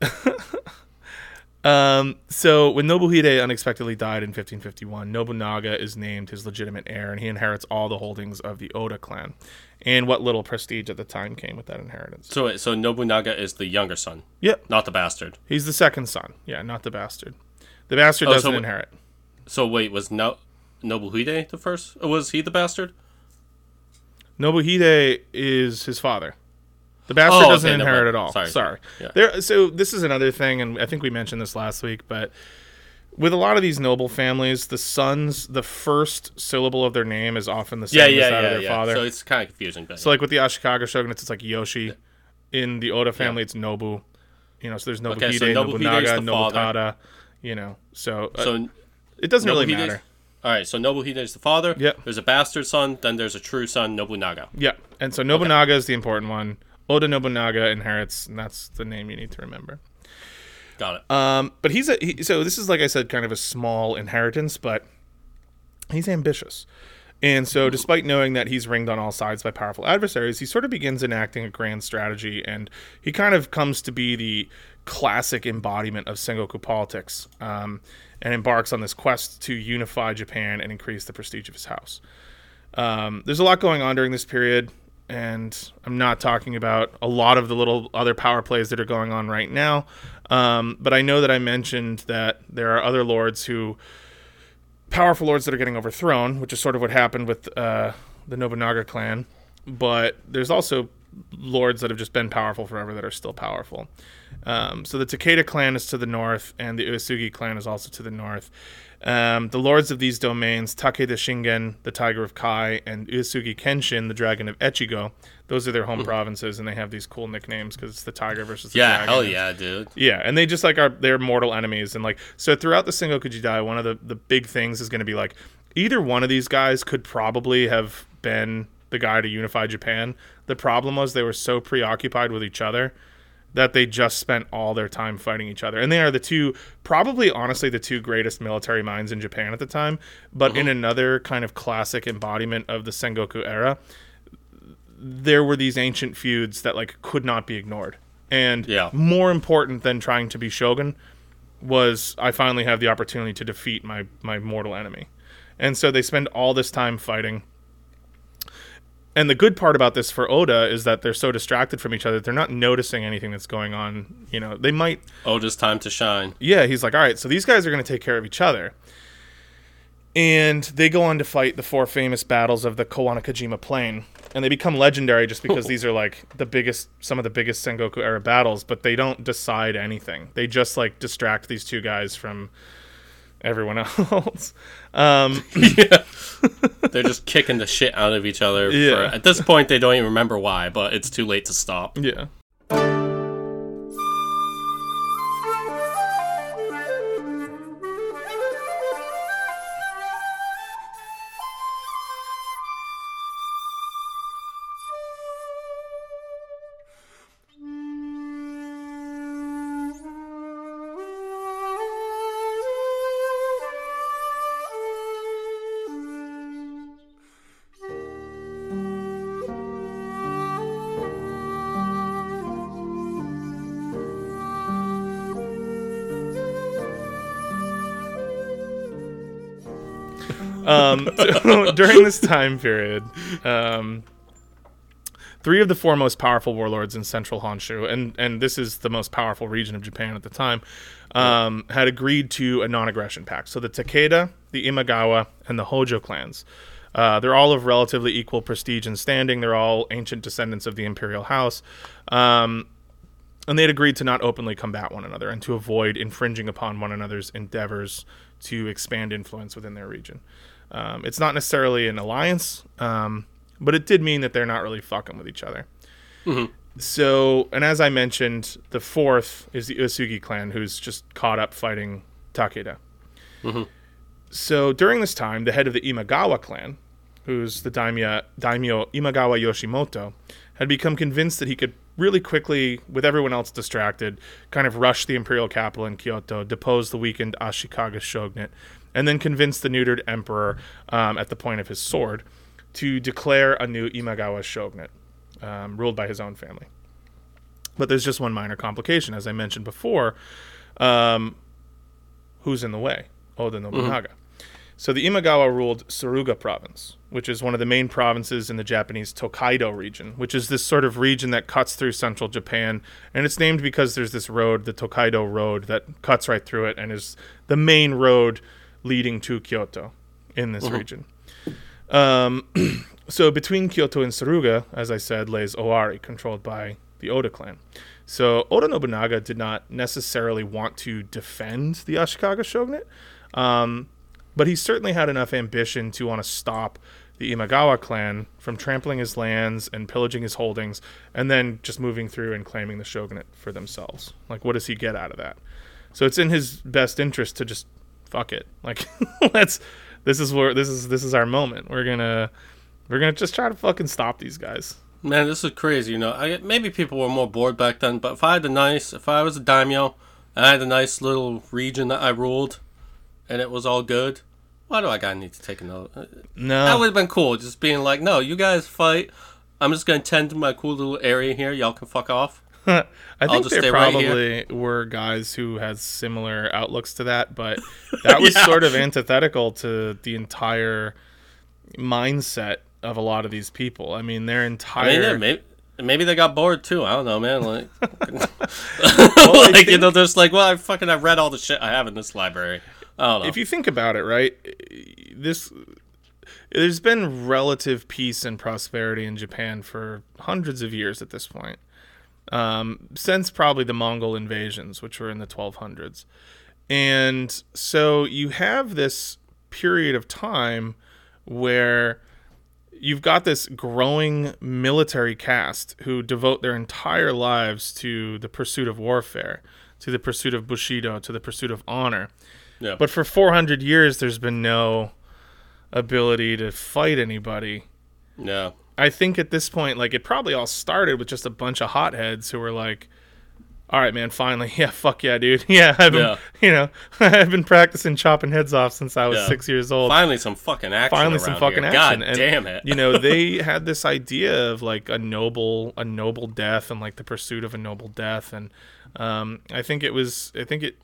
Um, so when Nobuhide unexpectedly died in 1551, Nobunaga is named his legitimate heir, and he inherits all the holdings of the Oda clan, and what little prestige at the time came with that inheritance. So wait, so Nobunaga is the younger son, Yep, not the bastard. he's the second son. Yeah, not the bastard. The bastard Oh, doesn't wh- inherit. So wait, was no Nobuhide the first? Or was he the bastard? Nobuhide is his father. The bastard Oh, doesn't okay, inherit at all. Sorry, Sorry. Yeah. There. So this is another thing, and I think we mentioned this last week, but with a lot of these noble families, the sons, the first syllable of their name is often the same Yeah, as yeah, that yeah, of their yeah. father. So it's kind of confusing, but So like with the Ashikaga shogunates, it's like Yoshi. In the Oda family, it's Nobu. You know, so there's Nobuhide, Okay, so Nobunaga, the. Nobutada. You know, so, uh, so it doesn't really matter. All right, so Nobuhide is the father. Yep. There's a bastard son, then there's a true son, Nobunaga. Yeah, and so Nobunaga is the important one. Oda Nobunaga inherits, and that's the name you need to remember. Got it. Um, but he's a he, so this is like I said, kind of a small inheritance, but he's ambitious. And so, despite knowing that he's ringed on all sides by powerful adversaries, he sort of begins enacting a grand strategy, and he kind of comes to be the classic embodiment of Sengoku politics, um, and embarks on this quest to unify Japan and increase the prestige of his house. Um, there's a lot going on during this period, and I'm not talking about a lot of the little other power plays that are going on right now. Um, but I know that I mentioned that there are other lords who, powerful lords that are getting overthrown, which is sort of what happened with uh, the Nobunaga clan. But there's also lords that have just been powerful forever that are still powerful. Um, so the Takeda clan is to the north, and the Uesugi clan is also to the north. Um, the lords of these domains, Takeda Shingen, the Tiger of Kai, and Uesugi Kenshin, the Dragon of Echigo, those are their home provinces, and they have these cool nicknames because it's the tiger versus the yeah, dragon. hell yeah, dude. yeah, and they just like are they're mortal enemies, and like so throughout the Sengoku Jidai, one of the the big things is going to be like either one of these guys could probably have been the guy to unify Japan. The problem was they were so preoccupied with each other that they just spent all their time fighting each other, and they are the two probably honestly the two greatest military minds in Japan at the time. But in uh-huh. another kind of classic embodiment of the Sengoku era, there were these ancient feuds that like could not be ignored. And Yeah. more important than trying to be shogun was I finally have the opportunity to defeat my my mortal enemy. And so they spend all this time fighting. And the good part about this for Oda is that they're so distracted from each other, they're not noticing anything that's going on. You know, they might Oda's time to shine. yeah, he's like, all right, so these guys are going to take care of each other. And they go on to fight the four famous battles of the Kawanakajima Plain. And they become legendary just because [LAUGHS] these are like the biggest, some of the biggest Sengoku era battles, but they don't decide anything. They just like distract these two guys from everyone [LAUGHS] else. Um, [LAUGHS] yeah. [LAUGHS] They're just kicking the shit out of each other. for- Yeah. at this point, they don't even remember why, but it's too late to stop. yeah. [LAUGHS] During this time period, um, three of the four most powerful warlords in central Honshu, and and this is the most powerful region of Japan at the time, um, had agreed to a non-aggression pact. So the Takeda, the Imagawa, and the Hojo clans. Uh, they're all of relatively equal prestige and standing. They're all ancient descendants of the imperial house. Um, and they'd agreed to not openly combat one another and to avoid infringing upon one another's endeavors to expand influence within their region. Um, it's not necessarily an alliance, um, but it did mean that they're not really fucking with each other. So, and as I mentioned, the fourth is the Uesugi clan, who's just caught up fighting Takeda. So during this time, the head of the Imagawa clan, who's the daimyo, daimyo Imagawa Yoshimoto, had become convinced that he could really quickly, with everyone else distracted, kind of rush the imperial capital in Kyoto, depose the weakened Ashikaga shogunate, and then convince the neutered emperor um, at the point of his sword to declare a new Imagawa shogunate, um, ruled by his own family. But there's just one minor complication, as I mentioned before. Um, who's in the way? Oda Nobunaga. So the Imagawa ruled Suruga province, which is one of the main provinces in the Japanese Tokaido region, which is this sort of region that cuts through central Japan. And it's named because there's this road, the Tokaido Road, that cuts right through it and is the main road leading to Kyoto in this region. Um, [CLEARS THROAT] so between Kyoto and Suruga, as I said, lays Owari, controlled by the Oda clan. So Oda Nobunaga did not necessarily want to defend the Ashikaga shogunate, um, but he certainly had enough ambition to want to stop the Imagawa clan from trampling his lands and pillaging his holdings, and then just moving through and claiming the shogunate for themselves. Like, what does he get out of that? So it's in his best interest to just fuck it. Like, [LAUGHS] let's. This is where this is. This is our moment. We're gonna. We're gonna just try to fucking stop these guys. Man, this is crazy. You know, I, maybe people were more bored back then, but if I had a nice, if I was a daimyo, and I had a nice little region that I ruled, and it was all good, why do I gotta need to take another? uh, No, That would have been cool, just being like, no, you guys fight. I'm just gonna tend to my cool little area here. Y'all can fuck off. [LAUGHS] I think there stay right probably were guys who had similar outlooks to that, but [LAUGHS] that was Yeah. sort of antithetical to the entire mindset of a lot of these people. I mean, their I entire mean, yeah, maybe, maybe they got bored too. I don't know, man. Like, [LAUGHS] I like you think- know, there's like, well, I fucking I've read all the shit I have in this library. I don't know. if you think about it, right? This there's been relative peace and prosperity in Japan for hundreds of years at this point. Um, since probably the Mongol invasions, which were in the 1200s. And so you have this period of time where you've got this growing military caste who devote their entire lives to the pursuit of warfare, to the pursuit of bushido, to the pursuit of honor. yeah, But for 400 years, there's been no ability to fight anybody. yeah, I think at this point, like, it probably all started with just a bunch of hotheads who were like, all right, man, finally. [LAUGHS] Yeah, fuck yeah, dude. [LAUGHS] Yeah, I've been, Yeah. you know, [LAUGHS] I've been practicing chopping heads off since I was Yeah. six years old. finally some fucking action. Finally, some fucking here. action. God and, damn it. you know, they had this idea of like a noble, a noble death, and like the pursuit of a noble death, and um, I think it was, I think it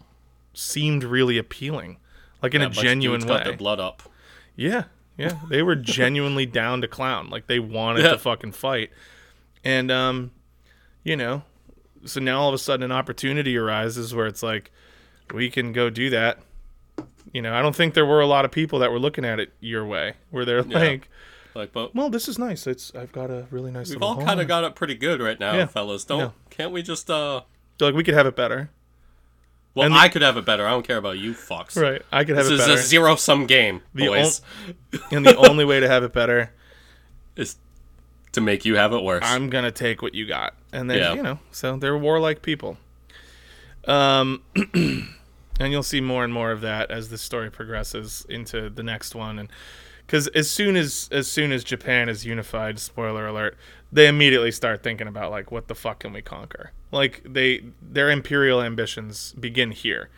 seemed really appealing, like in Yeah, a genuine dudes got their blood up. Yeah, yeah, they were genuinely down to clown. Like they wanted Yeah. to fucking fight, and um, you know, so now all of a sudden an opportunity arises where it's like we can go do that. You know, I don't think there were a lot of people that were looking at it your way, where they're like, Like, but "Well, this is nice. It's I've got a really nice." we've all kind of got it pretty good right now, Yeah. fellas. Don't Yeah. can't we just uh? They're like we could have it better, Well, And the- I could have it better. I don't care about you fucks. right? I could have This it better, This is a zero sum game, The boys. and the only way to have it better, [LAUGHS] is to make you have it worse. I'm gonna take what you got, and then Yeah. you know, so they're warlike people. Um, [CLEARS THROAT] and you'll see more and more of that as the story progresses into the next one, and because as soon as as soon as Japan is unified, spoiler alert, they immediately start thinking about like what the fuck can we conquer? Like they their imperial ambitions begin here,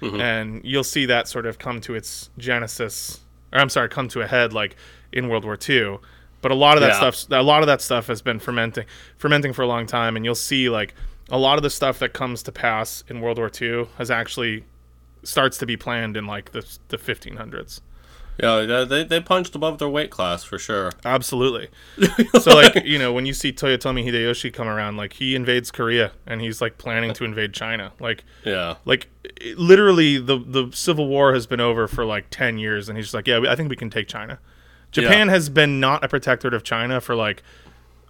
mm-hmm. and you'll see that sort of come to its genesis, or I'm sorry, come to a head like in World War II. But a lot of that Yeah. stuff, a lot of that stuff has been fermenting, fermenting for a long time, and you'll see like a lot of the stuff that comes to pass in World War II has actually starts to be planned in like the the 1500s. Yeah, they- they punched above their weight class for sure. Absolutely. [LAUGHS] so like you know when you see Toyotomi Hideyoshi come around, like he invades Korea and he's like planning to invade China. Like Yeah, like it- literally the the civil war has been over for like 10 years and he's just like yeah i think we can take china japan has been not a protectorate of china for like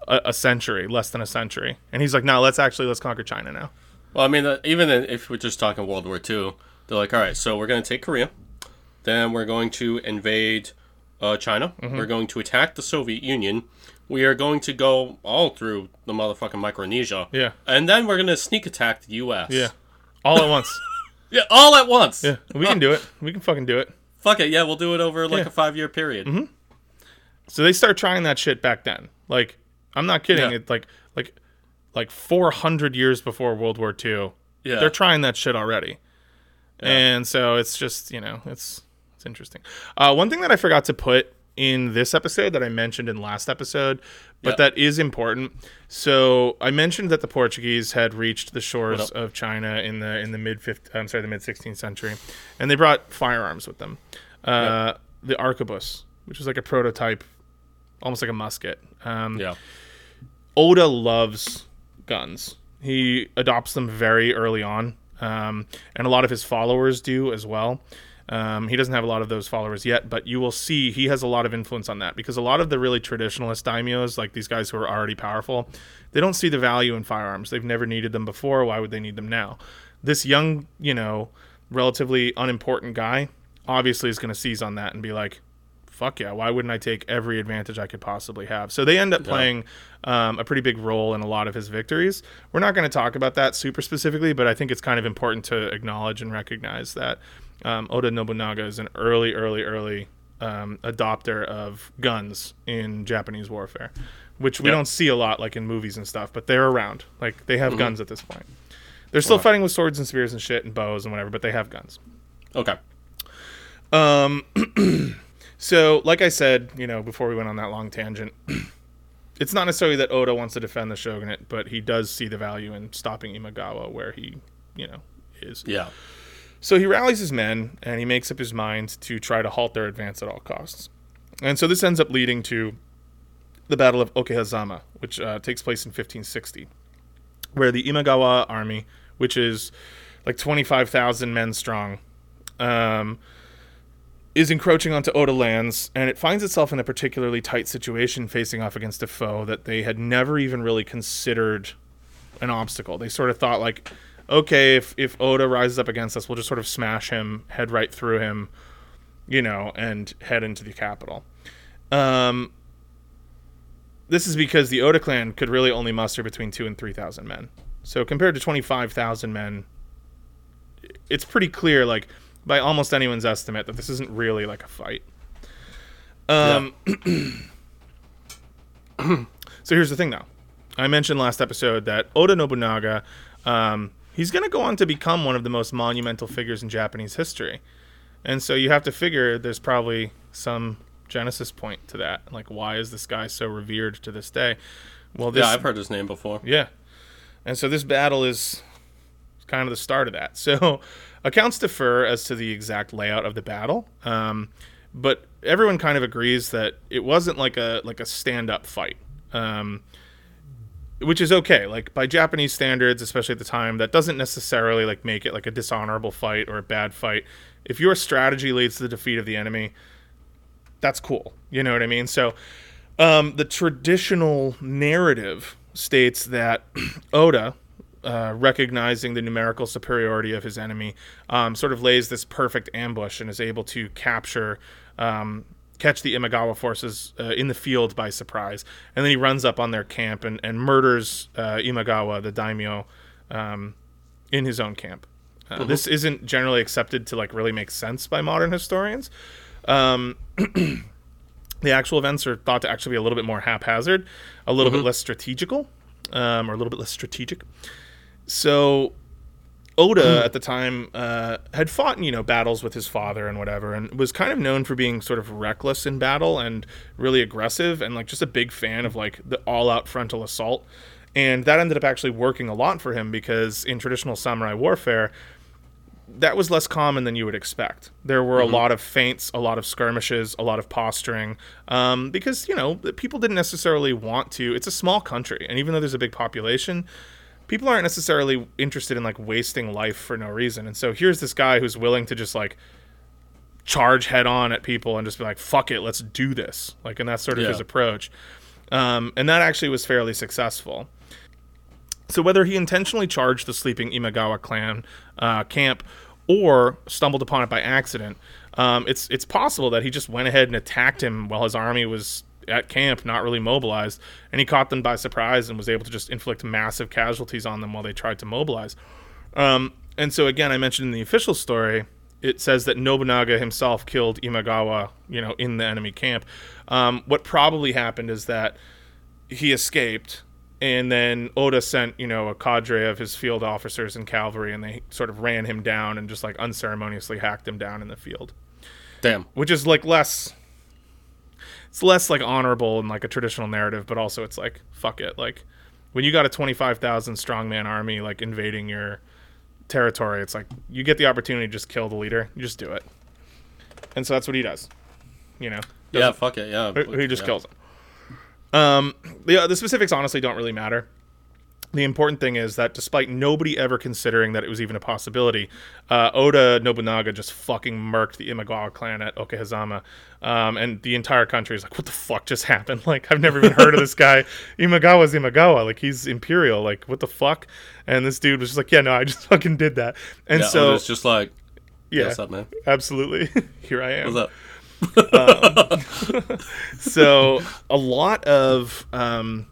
a, a century less than a century and he's like no let's actually let's conquer china now Well, I mean, uh, even if we're just talking World War II, they're like, all right, so we're going to take Korea, then we're going to invade uh, China, Mm-hmm. we're going to attack the Soviet Union, we are going to go all through the motherfucking Micronesia, Yeah. and then we're going to sneak attack the U.S. yeah all at once [LAUGHS] yeah, all at once. yeah we can do it we can fucking do it Fuck it, yeah, we'll do it over like Yeah. a five year period. Hmm. so they start trying that shit back then like i'm not kidding Yeah. it's like like like 400 years before world war ii Yeah, they're trying that shit already and so it's just you know it's it's interesting. Uh, one thing that i forgot to put in this episode that i mentioned in last episode but Yeah. that is important. So i mentioned that the portuguese had reached the shores of china in the in the mid 5th i'm sorry the mid 16th century and they brought firearms with them. Uh, the arquebus which is like a prototype almost like a musket. Um, yeah, Oda loves guns. He adopts them very early on, um, and a lot of his followers do as well. Um, he doesn't have a lot of those followers yet, but you will see he has a lot of influence on that because a lot of the really traditionalist daimyos, like these guys who are already powerful, they don't see the value in firearms. They've never needed them before. Why would they need them now? This young, you know, relatively unimportant guy obviously is going to seize on that and be like, fuck yeah, why wouldn't I take every advantage I could possibly have? So they end up playing um, a pretty big role in a lot of his victories. We're not going to talk about that super specifically, but I think it's kind of important to acknowledge and recognize that um, Oda Nobunaga is an early, early, early um, adopter of guns in Japanese warfare, which we Yep. don't see a lot like in movies and stuff, but they're around. Like they have guns at this point. They're still fighting with swords and spears and shit and bows and whatever, but they have guns. okay, Um, [CLEARS THROAT] So, like I said, you know, before we went on that long tangent, [CLEARS THROAT] it's not necessarily that Oda wants to defend the shogunate, but he does see the value in stopping Imagawa where he, you know, is. yeah, So he rallies his men and he makes up his mind to try to halt their advance at all costs. And so this ends up leading to the Battle of Okehazama, which uh, takes place in 1560, where the Imagawa army, which is like 25,000 men strong, um, is encroaching onto Oda lands, and it finds itself in a particularly tight situation facing off against a foe that they had never even really considered an obstacle. They sort of thought like, okay, if if Oda rises up against us, we'll just sort of smash him, head right through him, you know, and head into the capital. Um, this is because the Oda clan could really only muster between two and three thousand men. So compared to twenty five thousand men, it's pretty clear, like by almost anyone's estimate, that this isn't really like a fight. Um, [CLEARS THROAT] so here's the thing, though. I mentioned last episode that Oda Nobunaga, um, he's going to go on to become one of the most monumental figures in Japanese history, and so you have to figure there's probably some genesis point to that. Like, why is this guy so revered to this day? Well, this yeah. I've heard his name before. yeah. And so this battle is kind of the start of that. [LAUGHS] So accounts differ as to the exact layout of the battle. Um, but everyone kind of agrees that it wasn't like a like a stand up fight. Um, which is okay. Like by Japanese standards, especially at the time, that doesn't necessarily like make it like a dishonorable fight or a bad fight. If your strategy leads to the defeat of the enemy, that's cool. You know what I mean? So um, the traditional narrative states that [CLEARS THROAT] Oda, uh, recognizing the numerical superiority of his enemy, um, sort of lays this perfect ambush and is able to capture, um, catch the Imagawa forces uh, in the field by surprise. And then he runs up on their camp and, and murders uh, Imagawa, the daimyo, um, in his own camp. Uh, This isn't generally accepted to like really make sense by modern historians. Um, [CLEARS THROAT] the actual events are thought to actually be a little bit more haphazard, a little bit less strategical, um, or a little bit less strategic. So Oda at the time uh, had fought, you know, battles with his father and whatever, and was kind of known for being sort of reckless in battle and really aggressive, and like just a big fan of like the all-out frontal assault. And that ended up actually working a lot for him because in traditional samurai warfare, that was less common than you would expect. There were a lot of feints, a lot of skirmishes, a lot of posturing, um, because you know people didn't necessarily want to. It's a small country, and even though there's a big population, people aren't necessarily interested in like wasting life for no reason. And so here's this guy who's willing to just like charge head on at people and just be like, "Fuck it, let's do this." Like, and that's sort of Yeah. his approach. Um, and that actually was fairly successful. So whether he intentionally charged the sleeping Imagawa clan uh, camp or stumbled upon it by accident, um, it's it's possible that he just went ahead and attacked him while his army was at camp, not really mobilized, and he caught them by surprise and was able to just inflict massive casualties on them while they tried to mobilize. Um, and so again, I mentioned in the official story, it says that Nobunaga himself killed Imagawa, you know, in the enemy camp. Um, what probably happened is that he escaped, and then Oda sent, you know, a cadre of his field officers and cavalry, and they sort of ran him down and just like unceremoniously hacked him down in the field, Damn. which is like less. It's less like honorable and like a traditional narrative, but also it's like fuck it, like when you got a twenty five thousand strongman army like invading your territory, it's like you get the opportunity to just kill the leader, you just do it, and so that's what he does, you know. Yeah, fuck it. Yeah. He just yeah. kills him. Um, the, the specifics honestly don't really matter. The important thing is that despite nobody ever considering that it was even a possibility, uh, Oda Nobunaga just fucking murked the Imagawa clan at Okehazama. Um, and the entire country is like, what the fuck just [LAUGHS] happened? Like, I've never even heard of this guy. [LAUGHS] Imagawa's Imagawa. Like, he's imperial. Like, what the fuck? And this dude was just like, yeah, no, I just [LAUGHS] fucking did that. And Yeah, so, it's just like, yeah, what's up, man? absolutely. Here I am. What's up? so a lot of um,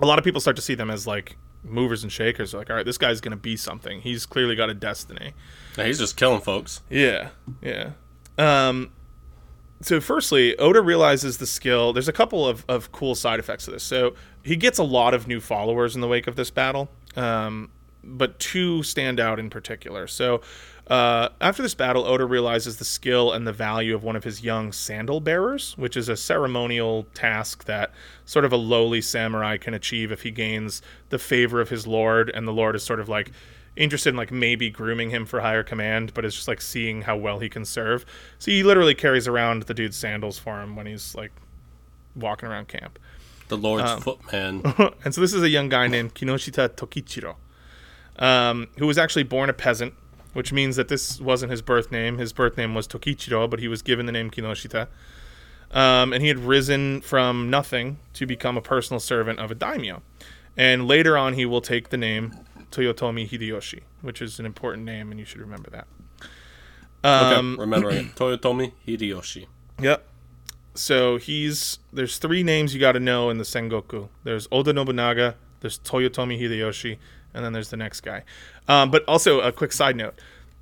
a lot of people start to see them as like movers and shakers. They're like, all right, this guy's gonna be something. He's clearly got a destiny. Yeah, he's just killing folks. Yeah, yeah. Um, so firstly, Oda realizes the skill. There's a couple of, of cool side effects to this. So he gets a lot of new followers in the wake of this battle, um, but two stand out in particular. So uh, after this battle, Oda realizes the skill and the value of one of his young sandal bearers, which is a ceremonial task that sort of a lowly samurai can achieve if he gains the favor of his lord, and the lord is sort of like interested in like maybe grooming him for higher command, but it's just like seeing how well he can serve. So he literally carries around the dude's sandals for him when he's like walking around camp. The Lord's Um, footman. [LAUGHS] and so this is a young guy named Kinoshita Tokichiro, um, who was actually born a peasant, which means that this wasn't his birth name. His birth name was Tokichiro, but he was given the name Kinoshita. Um, and he had risen from nothing to become a personal servant of a daimyo. And later on, he will take the name Toyotomi Hideyoshi, which is an important name, and you should remember that. Okay, Um, remember it. [CLEARS THROAT] Toyotomi Hideyoshi. Yep. So he's there's three names you got to know in the Sengoku. There's Oda Nobunaga, there's Toyotomi Hideyoshi, and then there's the next guy. Um, but also a quick side note: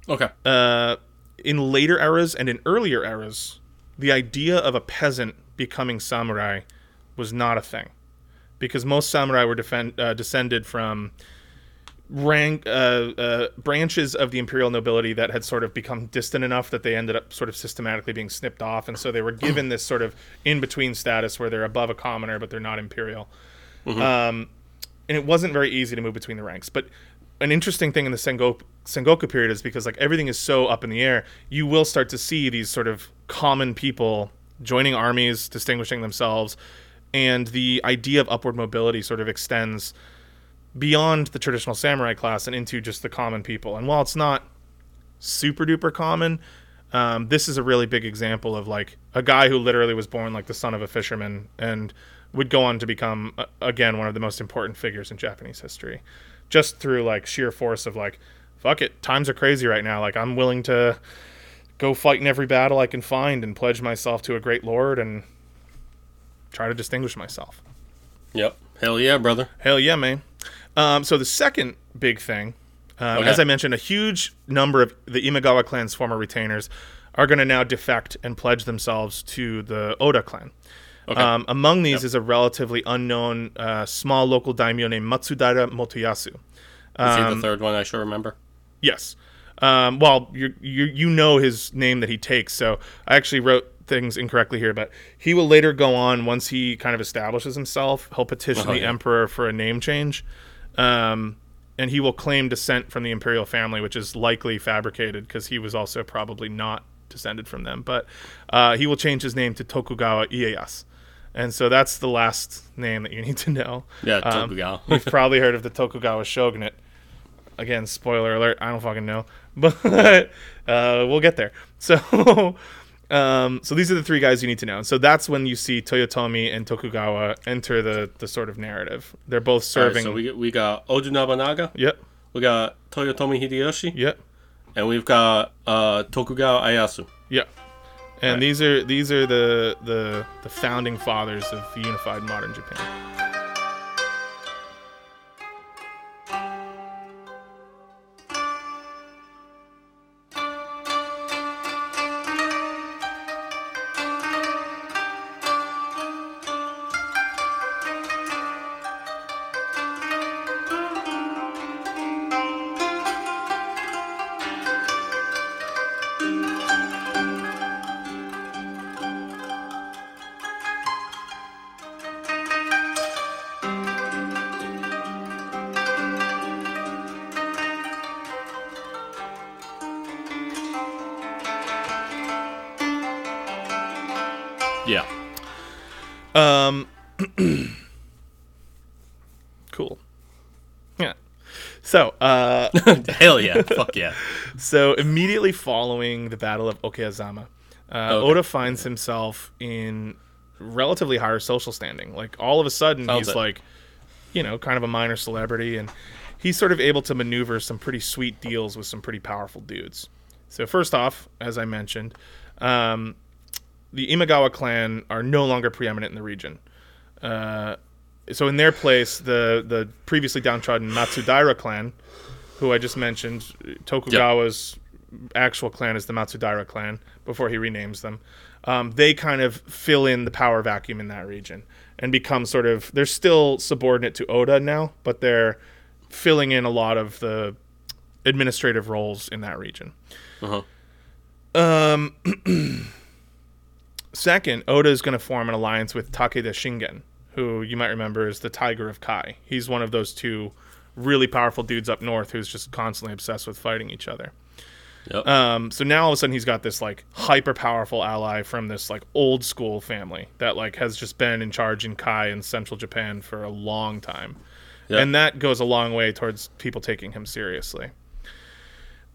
Okay. uh, in later eras and in earlier eras, the idea of a peasant becoming samurai was not a thing, because most samurai were defend, uh, descended from rank uh, uh, branches of the imperial nobility that had sort of become distant enough that they ended up sort of systematically being snipped off, and so they were given this sort of in between status where they're above a commoner but they're not imperial. Um, and it wasn't very easy to move between the ranks. But an interesting thing in the Sengoku, Sengoku period is because like everything is so up in the air, you will start to see these sort of common people joining armies, distinguishing themselves, and the idea of upward mobility sort of extends beyond the traditional samurai class and into just the common people. And while it's not super duper common, um, this is a really big example of like a guy who literally was born like the son of a fisherman and would go on to become uh, again one of the most important figures in Japanese history, just through like sheer force of like, fuck it, times are crazy right now. Like I'm willing to go fight in every battle I can find and pledge myself to a great lord and try to distinguish myself. Yep. Hell yeah, brother. Hell yeah, man. Um, so the second big thing, um, Okay. as I mentioned, a huge number of the Imagawa clan's former retainers are going to now defect and pledge themselves to the Oda clan. Okay. Um, among these is a relatively unknown uh, small local daimyo named Matsudaira Motoyasu. Is he um, the third one I should remember? Yes. Um, well, you, you you know his name that he takes, so I actually wrote things incorrectly here, but he will later go on once he kind of establishes himself. He'll petition Oh, the yeah. emperor for a name change, um, and he will claim descent from the imperial family, which is likely fabricated because he was also probably not descended from them. But uh, he will change his name to Tokugawa Ieyasu. And so that's the last name that you need to know. Yeah, Um, Tokugawa. [LAUGHS] You've probably heard of the Tokugawa shogunate. Again, spoiler alert. I don't fucking know, [LAUGHS] but uh, we'll get there. [LAUGHS] So, um, so these are the three guys you need to know. So that's when you see Toyotomi and Tokugawa enter the the sort of narrative. They're both right, serving. so we got, we got Oda Nobunaga, yep, we got Toyotomi Hideyoshi, yep, and we've got uh, Tokugawa Ieyasu. yep. And Right. these are these are the the the founding fathers of unified modern Japan. [LAUGHS] Hell yeah. Fuck yeah. so immediately following the Battle of Okehazama, uh, Okay. Oda finds himself in relatively higher social standing. Like all of a sudden, Sounds he's it. like, you know, kind of a minor celebrity, and he's sort of able to maneuver some pretty sweet deals with some pretty powerful dudes. So first off, as I mentioned, um, the Imagawa clan are no longer preeminent in the region. Uh, so in their place, the the previously downtrodden Matsudaira clan, who I just mentioned, Tokugawa's actual clan is the Matsudaira clan before he renames them. Um, they kind of fill in the power vacuum in that region and become sort of they're still subordinate to Oda now, but they're filling in a lot of the administrative roles in that region. Uh-huh. Um, [CLEARS THROAT] second, Oda is going to form an alliance with Takeda Shingen, who you might remember is the Tiger of Kai. He's one of those two really powerful dudes up north who's just constantly obsessed with fighting each other. Yep. Um, so now all of a sudden he's got this like hyper powerful ally from this like old school family that like has just been in charge in Kai in central Japan for a long time. Yep. And that goes a long way towards people taking him seriously.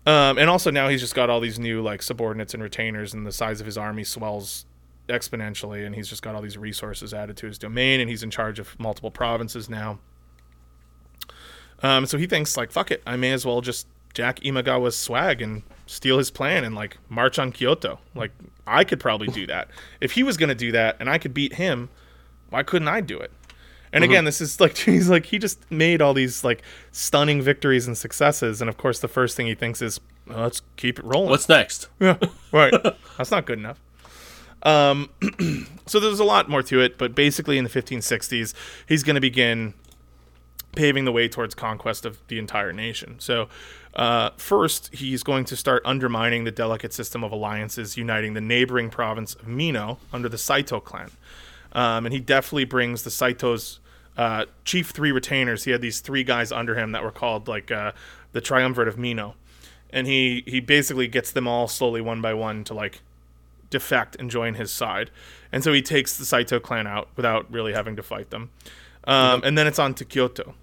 Um, and also now he's just got all these new like subordinates and retainers, and the size of his army swells exponentially, and he's just got all these resources added to his domain, and he's in charge of multiple provinces now. Um, so he thinks like, fuck it, I may as well just jack Imagawa's swag and steal his plan and like march on Kyoto. Like I could probably do that if he was gonna do that, and I could beat him. Why couldn't I do it? And again, this is like [LAUGHS] he's like he just made all these like stunning victories and successes, and of course the first thing he thinks is, let's keep it rolling. What's next? Yeah, [LAUGHS] right. That's not good enough. Um, [CLEARS THROAT] so there's a lot more to it, but basically in the 1560s, he's going to begin paving the way towards conquest of the entire nation. So uh, first, he's going to start undermining the delicate system of alliances uniting the neighboring province of Mino under the Saito clan. Um, and he definitely brings the Saito's uh, chief three retainers. He had these three guys under him that were called like uh, the Triumvirate of Mino, and he he basically gets them all slowly one by one to like defect and join his side. And so he takes the Saito clan out without really having to fight them. Um, And then it's on to Kyoto,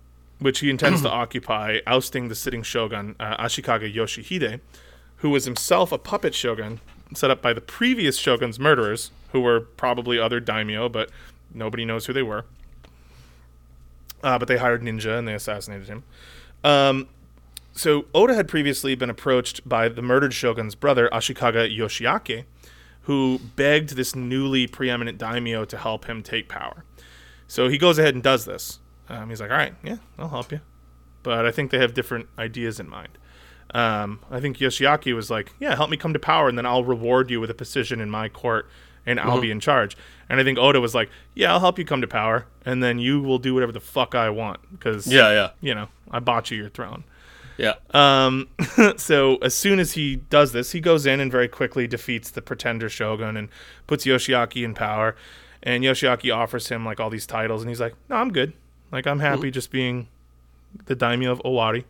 which he intends to [CLEARS THROAT] occupy, ousting the sitting shogun uh, Ashikaga Yoshihide, who was himself a puppet shogun set up by the previous shogun's murderers, who were probably other daimyo, but nobody knows who they were. Uh, but they hired ninja and they assassinated him. Um, so Oda had previously been approached by the murdered shogun's brother Ashikaga Yoshiaki, who begged this newly preeminent daimyo to help him take power. So he goes ahead and does this. Um, he's like, "All right, yeah, I'll help you," but I think they have different ideas in mind. Um, I think Yoshiaki was like, "Yeah, help me come to power, and then I'll reward you with a position in my court, and I'll be in charge." And I think Oda was like, "Yeah, I'll help you come to power, and then you will do whatever the fuck I want because Yeah, yeah, you know I bought you your throne." yeah. Um, [LAUGHS] so as soon as he does this, he goes in and very quickly defeats the pretender shogun and puts Yoshiaki in power. And Yoshiaki offers him like all these titles, and he's like, "No, I'm good. Like I'm happy just being the daimyo of Owari,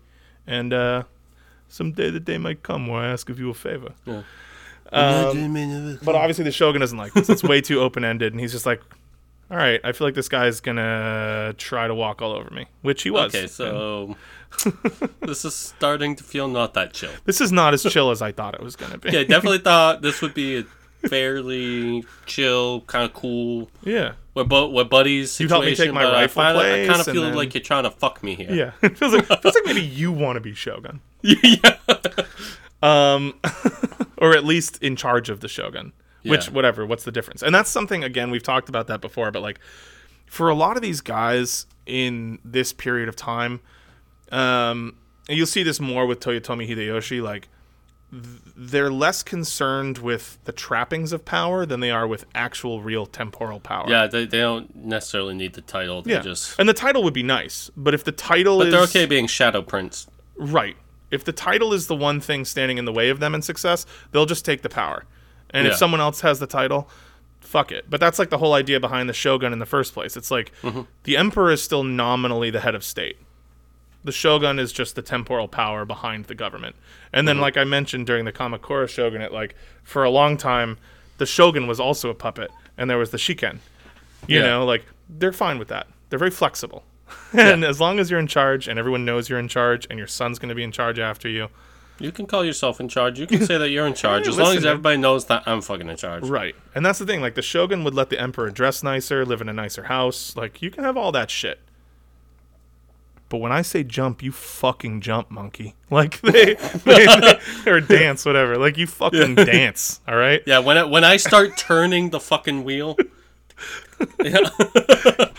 and uh, someday the day might come where I ask of you a favor. Yeah. Um, but obviously the shogun doesn't like this. It's way too open ended, and he's just like, "All right, I feel like this guy's gonna try to walk all over me," which he was. okay, so [LAUGHS] this is starting to feel not that chill. this is not as chill as I thought it was gonna be. Yeah, definitely [LAUGHS] thought this would be a fairly chill, kind of cool. yeah, We're, bu- we're buddies. You helped me take my but I rifle find- I kind of feel then- like you're trying to fuck me here. yeah. [LAUGHS] It feels like feels like maybe [LAUGHS] you want to be shogun, yeah. um, [LAUGHS] or at least in charge of the shogun. Which Yeah. whatever, what's the difference? And that's something again we've talked about that before, but like for a lot of these guys in this period of time, um, and you'll see this more with Toyotomi Hideyoshi, like they're less concerned with the trappings of power than they are with actual real temporal power. Yeah, they, they don't necessarily need the title. They yeah. just. And the title would be nice, but if the title But is they're okay being Shadow Prince. right, if the title is the one thing standing in the way of them in success, they'll just take the power. And if someone else has the title, fuck it. But that's like the whole idea behind the shogun in the first place. It's like Mm-hmm. the emperor is still nominally the head of state. The shogun is just the temporal power behind the government. And Mm-hmm. then, like I mentioned during the Kamakura shogunate, like for a long time, the shogun was also a puppet, and there was the shikken. You Yeah. know, like they're fine with that. They're very flexible. [LAUGHS] and as long as you're in charge and everyone knows you're in charge and your son's going to be in charge after you, You can call yourself in charge. You can say that you're in [LAUGHS] charge as long as everybody knows that I'm fucking in charge. Right. And that's the thing. Like, the shogun would let the emperor dress nicer, live in a nicer house. Like, you can have all that shit. But when I say jump, you fucking jump, monkey. [LAUGHS] Like, they, they, they or dance, whatever. Like, you fucking dance, all right? Yeah, when I, when I start turning the fucking wheel, yeah,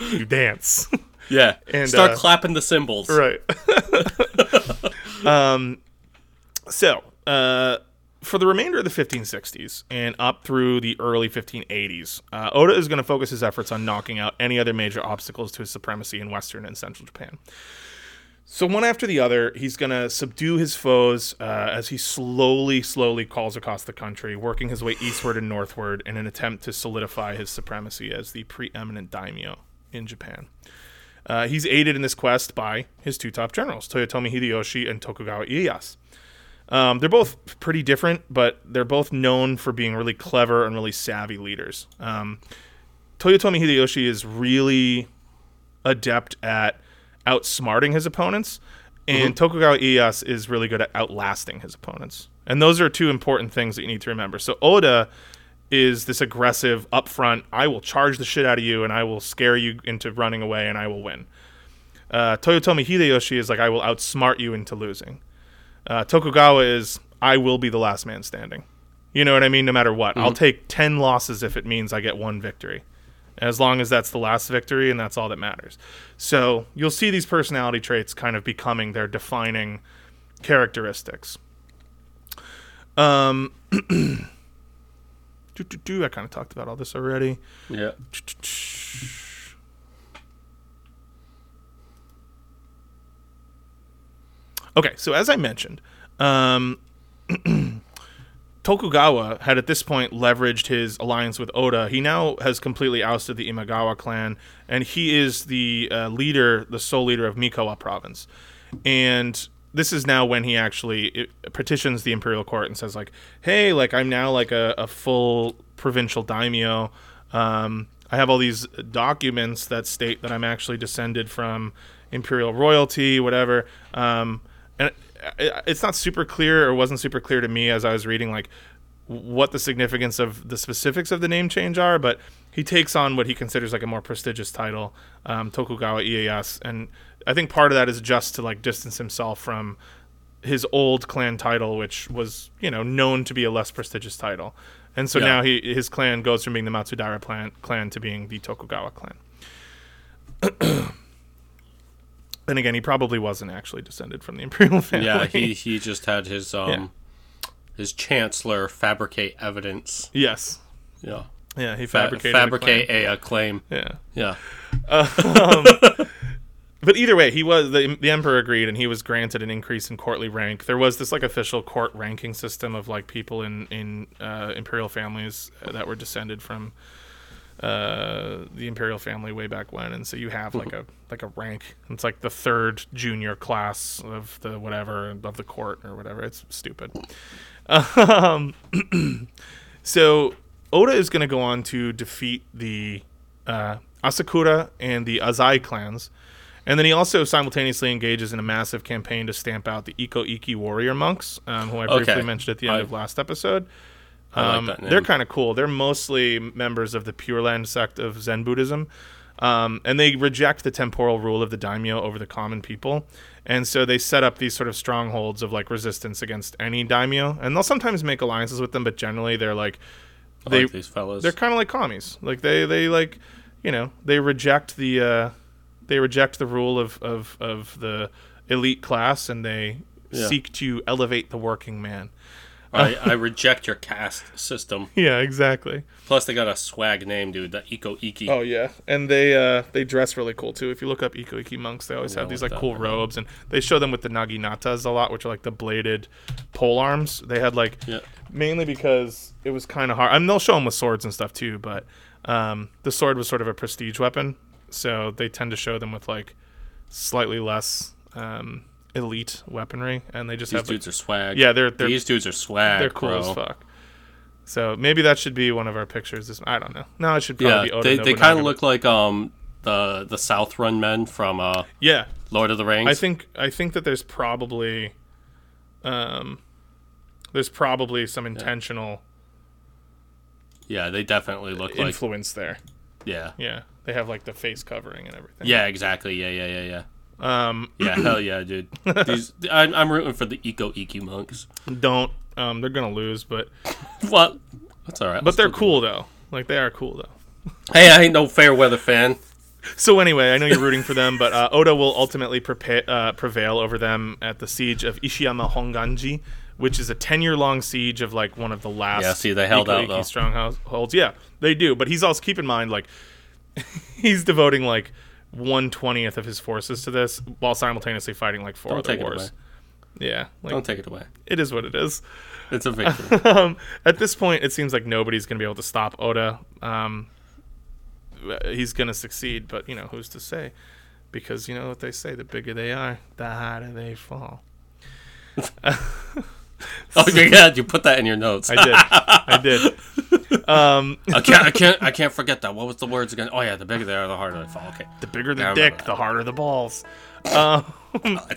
[LAUGHS] You dance. [LAUGHS] yeah, And, start uh, clapping the cymbals. right. um, so, uh, for the remainder of the 1560s and up through the early 1580s, uh, Oda is going to focus his efforts on knocking out any other major obstacles to his supremacy in Western and Central Japan. So, one after the other, he's going to subdue his foes uh, as he slowly, slowly calls across the country, working his way eastward and northward in an attempt to solidify his supremacy as the preeminent daimyo in Japan. Uh, he's aided in this quest by his two top generals, Toyotomi Hideyoshi and Tokugawa Ieyasu. Um, they're both pretty different, but they're both known for being really clever and really savvy leaders. Um, Toyotomi Hideyoshi is really adept at outsmarting his opponents, and Tokugawa Ieyasu is really good at outlasting his opponents. And those are two important things that you need to remember. So Oda is this aggressive, upfront, I will charge the shit out of you and I will scare you into running away and I will win. Uh, Toyotomi Hideyoshi is like, I will outsmart you into losing. Uh, Tokugawa is, I will be the last man standing. You know what I mean? No matter what. I'll take 10 losses if it means I get one victory. As long as that's the last victory and that's all that matters. So you'll see these personality traits kind of becoming their defining characteristics. Um, [CLEARS THROAT] do, do, do, I kind of talked about all this already. Yeah. Okay, so as I mentioned, um, [CLEARS THROAT] Tokugawa had at this point leveraged his alliance with Oda. He now has completely ousted the Imagawa clan, and he is the uh, leader, the sole leader of Mikawa province. And this is now when he actually petitions the imperial court and says, like, "Hey, like I'm now like a, a full provincial daimyo. Um, I have all these documents that state that I'm actually descended from imperial royalty, whatever." Um, and it's not super clear, or wasn't super clear to me as I was reading, like what the significance of the specifics of the name change are, but he takes on what he considers like a more prestigious title, um, Tokugawa Ieyasu, and I think part of that is just to like distance himself from his old clan title, which was you know known to be a less prestigious title, and so Yeah. now he his clan goes from being the Matsudaira clan, clan to being the Tokugawa clan. [CLEARS THROAT] and again, he probably wasn't actually descended from the imperial [LAUGHS] family. Yeah, he, he just had his um his chancellor fabricate evidence. yes, Yeah. yeah, he Fa- fabricated a fabricate claim. a, a claim. Yeah. Yeah. [LAUGHS] But either way, he was the, the emperor agreed, and he was granted an increase in courtly rank. There was this like official court ranking system of like people in in uh, imperial families that were descended from uh, the imperial family way back when, and so you have like a like a rank. It's like the third junior class of the whatever of the court or whatever. It's stupid. Um, [CLEARS THROAT] so Oda is going to go on to defeat the uh, Asakura and the Azai clans. And then he also simultaneously engages in a massive campaign to stamp out the Ikko Ikki warrior monks, um, who I briefly Okay. mentioned at the end I- of last episode. Like Um, they're kind of cool. They're mostly members of the Pure Land sect of Zen Buddhism, um, and they reject the temporal rule of the daimyo over the common people. And so they set up these sort of strongholds of like resistance against any daimyo, and they'll sometimes make alliances with them, but generally they're like they like these fellas. they're kind of like commies. Like they they like you know they reject the uh, they reject the rule of of of the elite class, and they Yeah. seek to elevate the working man. [LAUGHS] I, I reject your caste system. [LAUGHS] Yeah, exactly. Plus, they got a swag name, dude. The Ikko Ikki. Oh yeah, and they uh, they dress really cool too. If you look up Ikko Ikki monks, they always have these like like cool robes, and they show them with the naginatas a lot, which are like the bladed pole arms. They had like Yeah. mainly because it was kind of hard. I mean, they'll show them with swords and stuff too, but um, the sword was sort of a prestige weapon, so they tend to show them with like slightly less um, elite weaponry, and they just These have like, dudes are swag. yeah, they're they're These dudes are swag. they're cool bro. as fuck. So maybe that should be one of our pictures. This I don't know. No, it should probably Yeah, be Oda they, they kind of look like um the the Southron men from uh Yeah, Lord of the Rings. I think I think that there's probably, um, there's probably some intentional yeah, they definitely look like influence there. yeah, Yeah, they have like the face covering and everything. yeah, exactly, yeah, yeah, yeah, yeah. Um, Yeah, [CLEARS THROAT] hell yeah, dude. These, I'm, I'm rooting for the Ikko Ikki monks. don't. Um, they're gonna lose, but [LAUGHS] What? That's all right. but they're cool though. Like they are cool though. Hey, I ain't no fair weather fan. So anyway, I know you're rooting for them, but uh, Oda will ultimately prepa- uh, prevail over them at the siege of Ishiyama Honganji, which is a 10 year long siege of like one of the last Yeah, see, they held out, though. strongholds. Yeah, they do, but he's also keep in mind like [LAUGHS] he's devoting like one twentieth of his forces to this while simultaneously fighting like four Don't other wars. Yeah, like Don't take it away. it is what it is. It's a [LAUGHS] victory. um, at this point, it seems like nobody's going to be able to stop Oda. Um, he's going to succeed, but you know who's to say? Because you know what they say: the bigger they are, the harder they fall. [LAUGHS] [LAUGHS] [LAUGHS] oh my god, you put that in your notes. I did. I did. [LAUGHS] Um, I can't, I can't, I can't forget that. What was the words again? Oh yeah, the bigger they are, the harder they fall. Okay. the bigger the dick, the harder the balls. [LAUGHS] Um,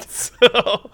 so,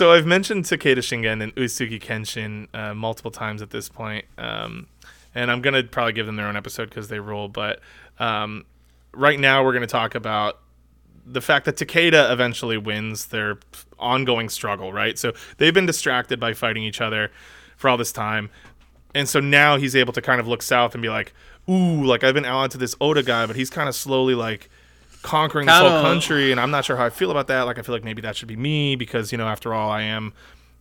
so I've mentioned Takeda Shingen and Uesugi Kenshin uh, multiple times at this point, um, and I'm gonna probably give them their own episode because they rule. But um, right now, we're gonna talk about the fact that Takeda eventually wins their ongoing struggle. Right, so they've been distracted by fighting each other for all this time, and so now he's able to kind of look south and be like, "Ooh, like I've been allied to this Oda guy, but he's kind of slowly like." Conquering this whole country and I'm not sure how I feel about that. Like I feel like maybe that should be me because you know after all I am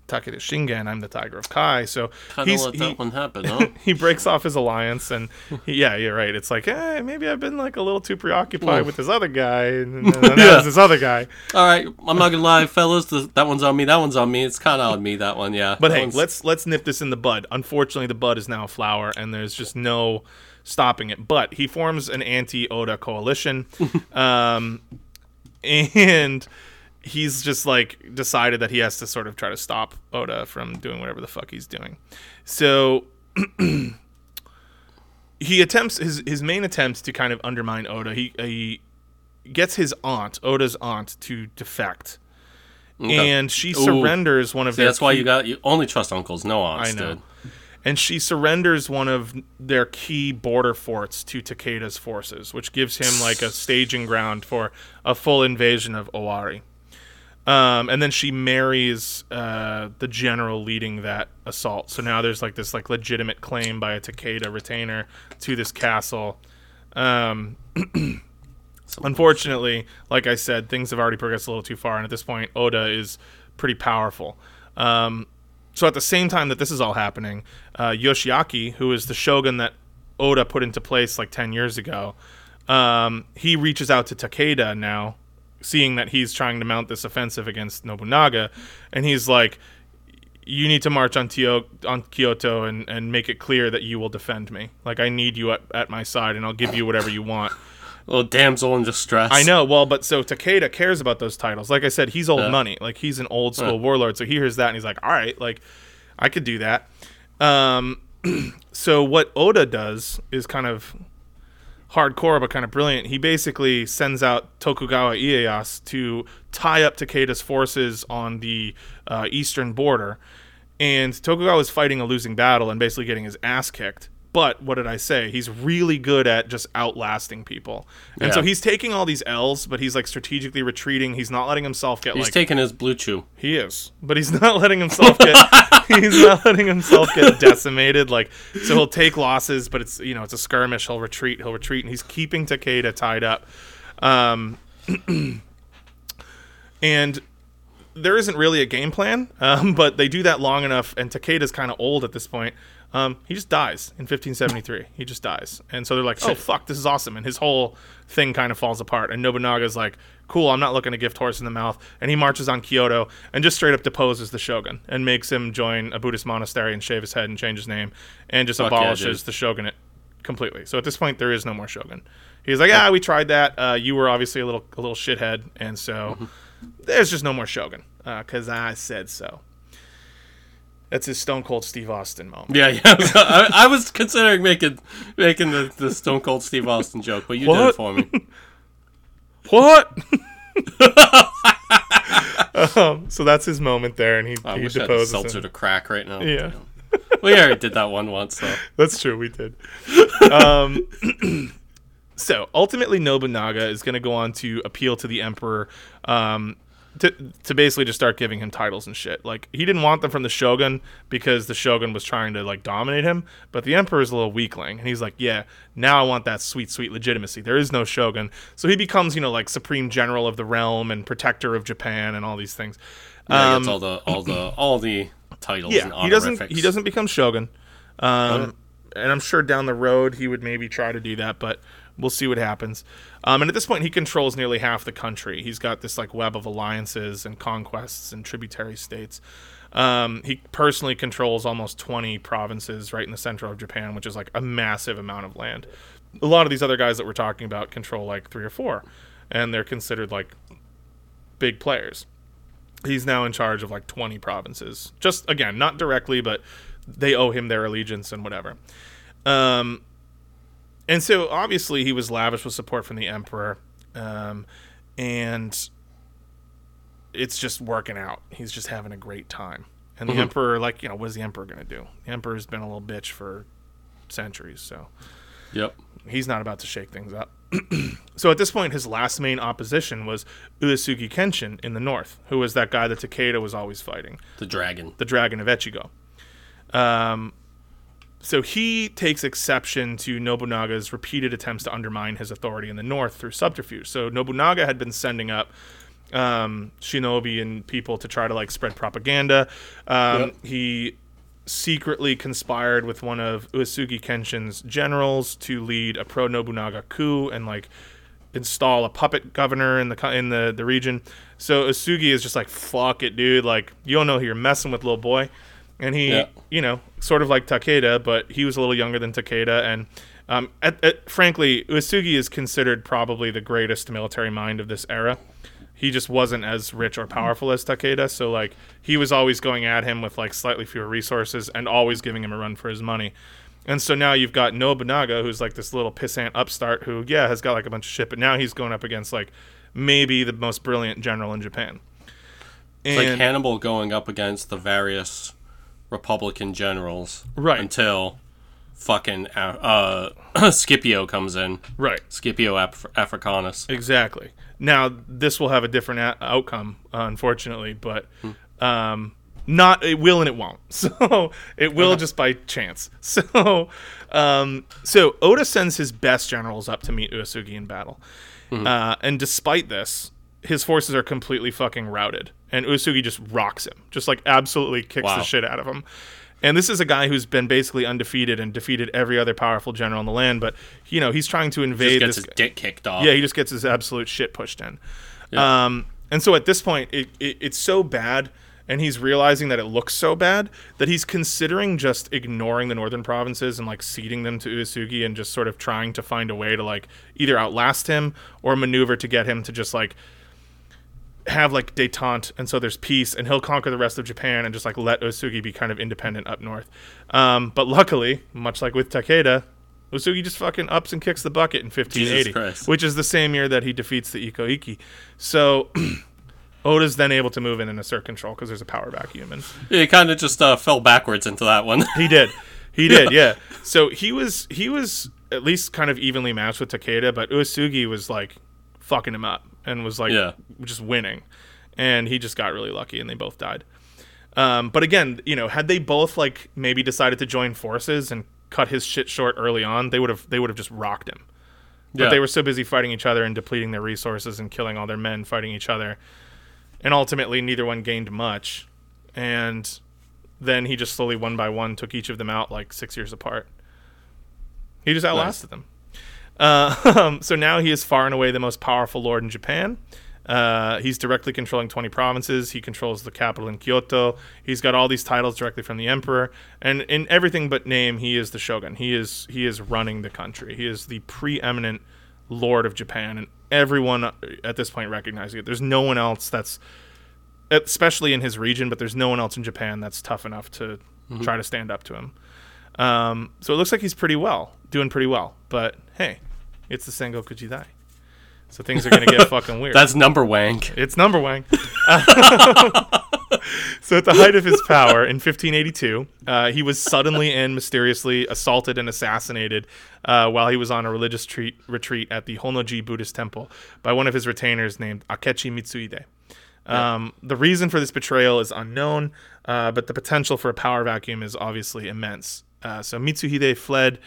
Takeda Shingen I'm the Tiger of Kai so Kind of let he, one happen, [LAUGHS] huh? he breaks off his alliance and he, yeah you're right it's like hey maybe I've been like a little too preoccupied Oof. with this other guy and, and [LAUGHS] that was this other guy All right, I'm not gonna lie, fellas. That one's on me. That one's on me. It's kind of on me. That one, yeah. But That hey, one's- let's let's nip this in the bud. Unfortunately, the bud is now a flower, and there's just no stopping it. But he forms an anti-Oda coalition, [LAUGHS] um, and he's just like decided that he has to sort of try to stop Oda from doing whatever the fuck he's doing. So [CLEARS THROAT] he attempts his his main attempts to kind of undermine Oda. He he gets his aunt, Oda's aunt, to defect. Okay. And she Ooh. surrenders one of See, their that's why key- you got you only trust uncles, no aunts, I know. dude. and she surrenders one of their key border forts to Takeda's forces, which gives him like a staging ground for a full invasion of Owari. Um, and then she marries uh, the general leading that assault. So now there's like this like legitimate claim by a Takeda retainer to this castle. Um, [CLEARS THROAT] unfortunately, like I said, things have already progressed a little too far, and at this point, Oda is pretty powerful. Um, so at the same time that this is all happening, uh, Yoshiaki, who is the shogun that Oda put into place like ten years ago, um, he reaches out to Takeda now, seeing that he's trying to mount this offensive against Nobunaga, and he's like, "You need to march on, Tio- on Kyoto and, and make it clear that you will defend me. Like I need you at, at my side, and I'll give you whatever you want." Little damsel in distress. I know. Well, but so Takeda cares about those titles. Like I said, he's old Yeah. money. Like he's an old school Yeah. warlord. So he hears that and he's like, all right, like I could do that. Um, [CLEARS THROAT] so what Oda does is kind of hardcore but kind of brilliant. He basically sends out Tokugawa Ieyasu to tie up Takeda's forces on the uh, eastern border. And Tokugawa is fighting a losing battle and basically getting his ass kicked. But what did I say? He's really good at just outlasting people. And so he's taking all these L's, but he's like strategically retreating. He's not letting himself get He's like taking his BlueChew. he is, but he's [LAUGHS] not letting himself get [LAUGHS] he's not letting himself get decimated. Like so, he'll take losses, but it's you know it's a skirmish. He'll retreat. He'll retreat, and he's keeping Takeda tied up. Um, [CLEARS THROAT] and there isn't really a game plan, um, but they do that long enough, and Takeda's kind of old at this point. Um, he just dies in 1573. He just dies, and so they're like, "Oh fuck, this is awesome!" And his whole thing kind of falls apart. And Nobunaga's like, "Cool, I'm not looking to gift horse in the mouth." And he marches on Kyoto and just straight up deposes the shogun and makes him join a Buddhist monastery and shave his head and change his name and just Fuck abolishes dude. the shogunate completely. So at this point, there is no more shogun. He's like, "Ah, we tried that. Uh, you were obviously a little a little shithead, and so." Mm-hmm. there's just no more Shogun because I said so. That's his Stone Cold Steve Austin moment. Yeah, yeah. [LAUGHS] I, I was considering making making the, the Stone Cold Steve Austin joke, but you did it for me. [LAUGHS] What? [LAUGHS] um, so that's his moment there, and he, I he wish I had a seltzer to crack right now. Yeah. We already did that one once, so That's true. We did. Um, [CLEARS THROAT] so ultimately, Nobunaga is going to go on to appeal to the emperor um, to to basically just start giving him titles and shit. Like he didn't want them from the shogun because the shogun was trying to like dominate him, but the emperor is a little weakling, and he's like, yeah, now I want that sweet, sweet legitimacy. There is no shogun, so he becomes you know like supreme general of the realm and protector of Japan and all these things. yeah, Um, gets all the all the [CLEARS THROAT] all the titles and yeah, he doesn't. He doesn't become shogun, um, and I'm sure down the road he would maybe try to do that, but we'll see what happens. Um, and at this point, he controls nearly half the country. He's got this like web of alliances and conquests and tributary states. Um, he personally controls almost 20 provinces right in the center of Japan, which is like a massive amount of land. A lot of these other guys that we're talking about control like three or four, and they're considered like big players he's now in charge of like 20 provinces just again not directly but they owe him their allegiance and whatever um and so obviously he was lavish with support from the emperor um and it's just working out he's just having a great time and the Mhm. emperor like you know what is the emperor going to do the emperor's been a little bitch for centuries so Yep. he's not about to shake things up. [CLEARS THROAT] so at this point, his last main opposition was Uesugi Kenshin in the north, who was that guy that Takeda was always fighting, The dragon. the Dragon of Echigo. Um, so he takes exception to Nobunaga's repeated attempts to undermine his authority in the north through subterfuge. So Nobunaga had been sending up um, shinobi and people to try to like spread propaganda. Um, Yep. He secretly conspired with one of Uesugi Kenshin's generals to lead a pro Nobunaga coup and like install a puppet governor in the in the the region. So Uesugi is just like fuck it, dude. Like you don't know who you're messing with, little boy. And he, Yeah. you know, sort of like Takeda, but he was a little younger than Takeda. And um, at, at, frankly, Uesugi is considered probably the greatest military mind of this era. he just wasn't as rich or powerful as Takeda. So like he was always going at him with like slightly fewer resources and always giving him a run for his money. And so now you've got Nobunaga, who's like this little pissant upstart who, yeah, has got like a bunch of shit, but now he's going up against like maybe the most brilliant general in Japan. It's like Hannibal going up against the various Republican generals, Right. Until fucking uh, uh, [CLEARS THROAT] Scipio comes in, right. Scipio Af- Africanus. Exactly. Now this will have a different a- outcome, uh, unfortunately, but um, not it will and it won't. [LAUGHS] So it will just by chance. [LAUGHS] So um, so Oda sends his best generals up to meet Uesugi in battle, uh, and despite this, his forces are completely fucking routed, and Uesugi just rocks him, just like absolutely kicks Wow. the shit out of him. And this is a guy who's been basically undefeated and defeated every other powerful general in the land, but you know he's trying to Just invade gets this. his dick kicked off. Yeah, he just gets his absolute shit pushed in. Yeah. Um, and so at this point, it, it, it's so bad, and he's realizing that it looks so bad that he's considering just ignoring the northern provinces and like ceding them to Uesugi and just sort of trying to find a way to like either outlast him or maneuver to get him to just like have like detente and so there's peace and he'll conquer the rest of Japan and just like let Uesugi be kind of independent up north. Um, but luckily, much like with Takeda, Uesugi just fucking ups and kicks the bucket in 1580, which is the same year that he defeats the Ikko Ikki. So [CLEARS THROAT] Oda's then able to move in and assert control because there's a power vacuum and he kind of just uh, fell backwards into that one. he did. He did, [LAUGHS] yeah. So he was he was at least kind of evenly matched with Takeda, but Uesugi was like fucking him up and was like Yeah. just winning. And he just got really lucky and they both died. Um, but again, you know, had they both like maybe decided to join forces and cut his shit short early on, they would have they would have just rocked him. But Yeah. they were so busy fighting each other and depleting their resources and killing all their men fighting each other. And ultimately neither one gained much. And then he just slowly one by one took each of them out like six years apart. He just outlasted them. Uh, [LAUGHS] so now he is far and away the most powerful lord in Japan. Uh, he's directly controlling 20 provinces. He controls the capital in Kyoto. He's got all these titles directly from the emperor, and in everything but name, he is the shogun. He is he is running the country. He is the preeminent lord of Japan, and everyone uh, at this point recognizing it. There's no one else that's, especially in his region, but there's no one else in Japan that's tough enough to try to stand up to him. Um, so it looks like he's pretty well, doing pretty well. But hey, it's the Sengoku Jidai. So things are going to get [LAUGHS] fucking weird. That's number wank. It's number wang. [LAUGHS] [LAUGHS] so at the height of his power in 1582, uh, he was suddenly and mysteriously assaulted and assassinated uh, while he was on a religious treat, retreat at the Honnoji Buddhist temple by one of his retainers named Akechi Mitsuhide. Um, the reason for this betrayal is unknown, uh, but the potential for a power vacuum is obviously immense. Uh, so Mitsuhide fled.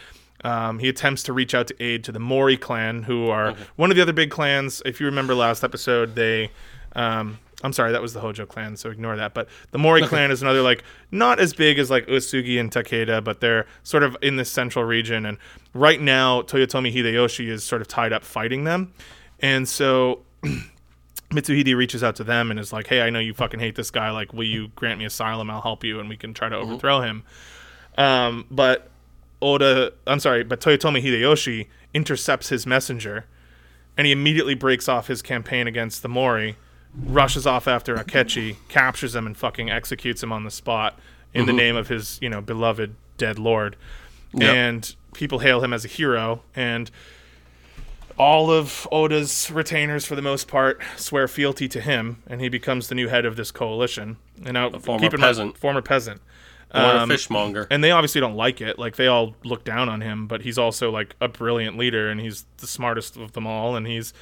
Um, he attempts to reach out to aid to the Mori clan, who are one of the other big clans. If you remember last episode, they. Um, I'm sorry, that was the Hojo clan, so ignore that. But the Mori clan is another, like, not as big as, like, Uesugi and Takeda, but they're sort of in this central region. And right now, Toyotomi Hideyoshi is sort of tied up fighting them. And so [CLEARS THROAT] Mitsuhide reaches out to them and is like, "Hey, I know you fucking hate this guy. Like, will you grant me asylum? I'll help you, and we can try to overthrow him." Um, but Oda, I'm sorry, but Toyotomi Hideyoshi intercepts his messenger, and he immediately breaks off his campaign against the Mori, rushes off after Akechi, captures him, and fucking executes him on the spot in the mm-hmm. name of his, you know, beloved dead lord. Yep. And people hail him as a hero, and all of Oda's retainers, for the most part, swear fealty to him, and he becomes the new head of this coalition. And now, former keep in mind- peasant. former peasant, Um, a fishmonger. and they obviously don't like it. Like they all look down on him, but he's also like a brilliant leader, and he's the smartest of them all, and he's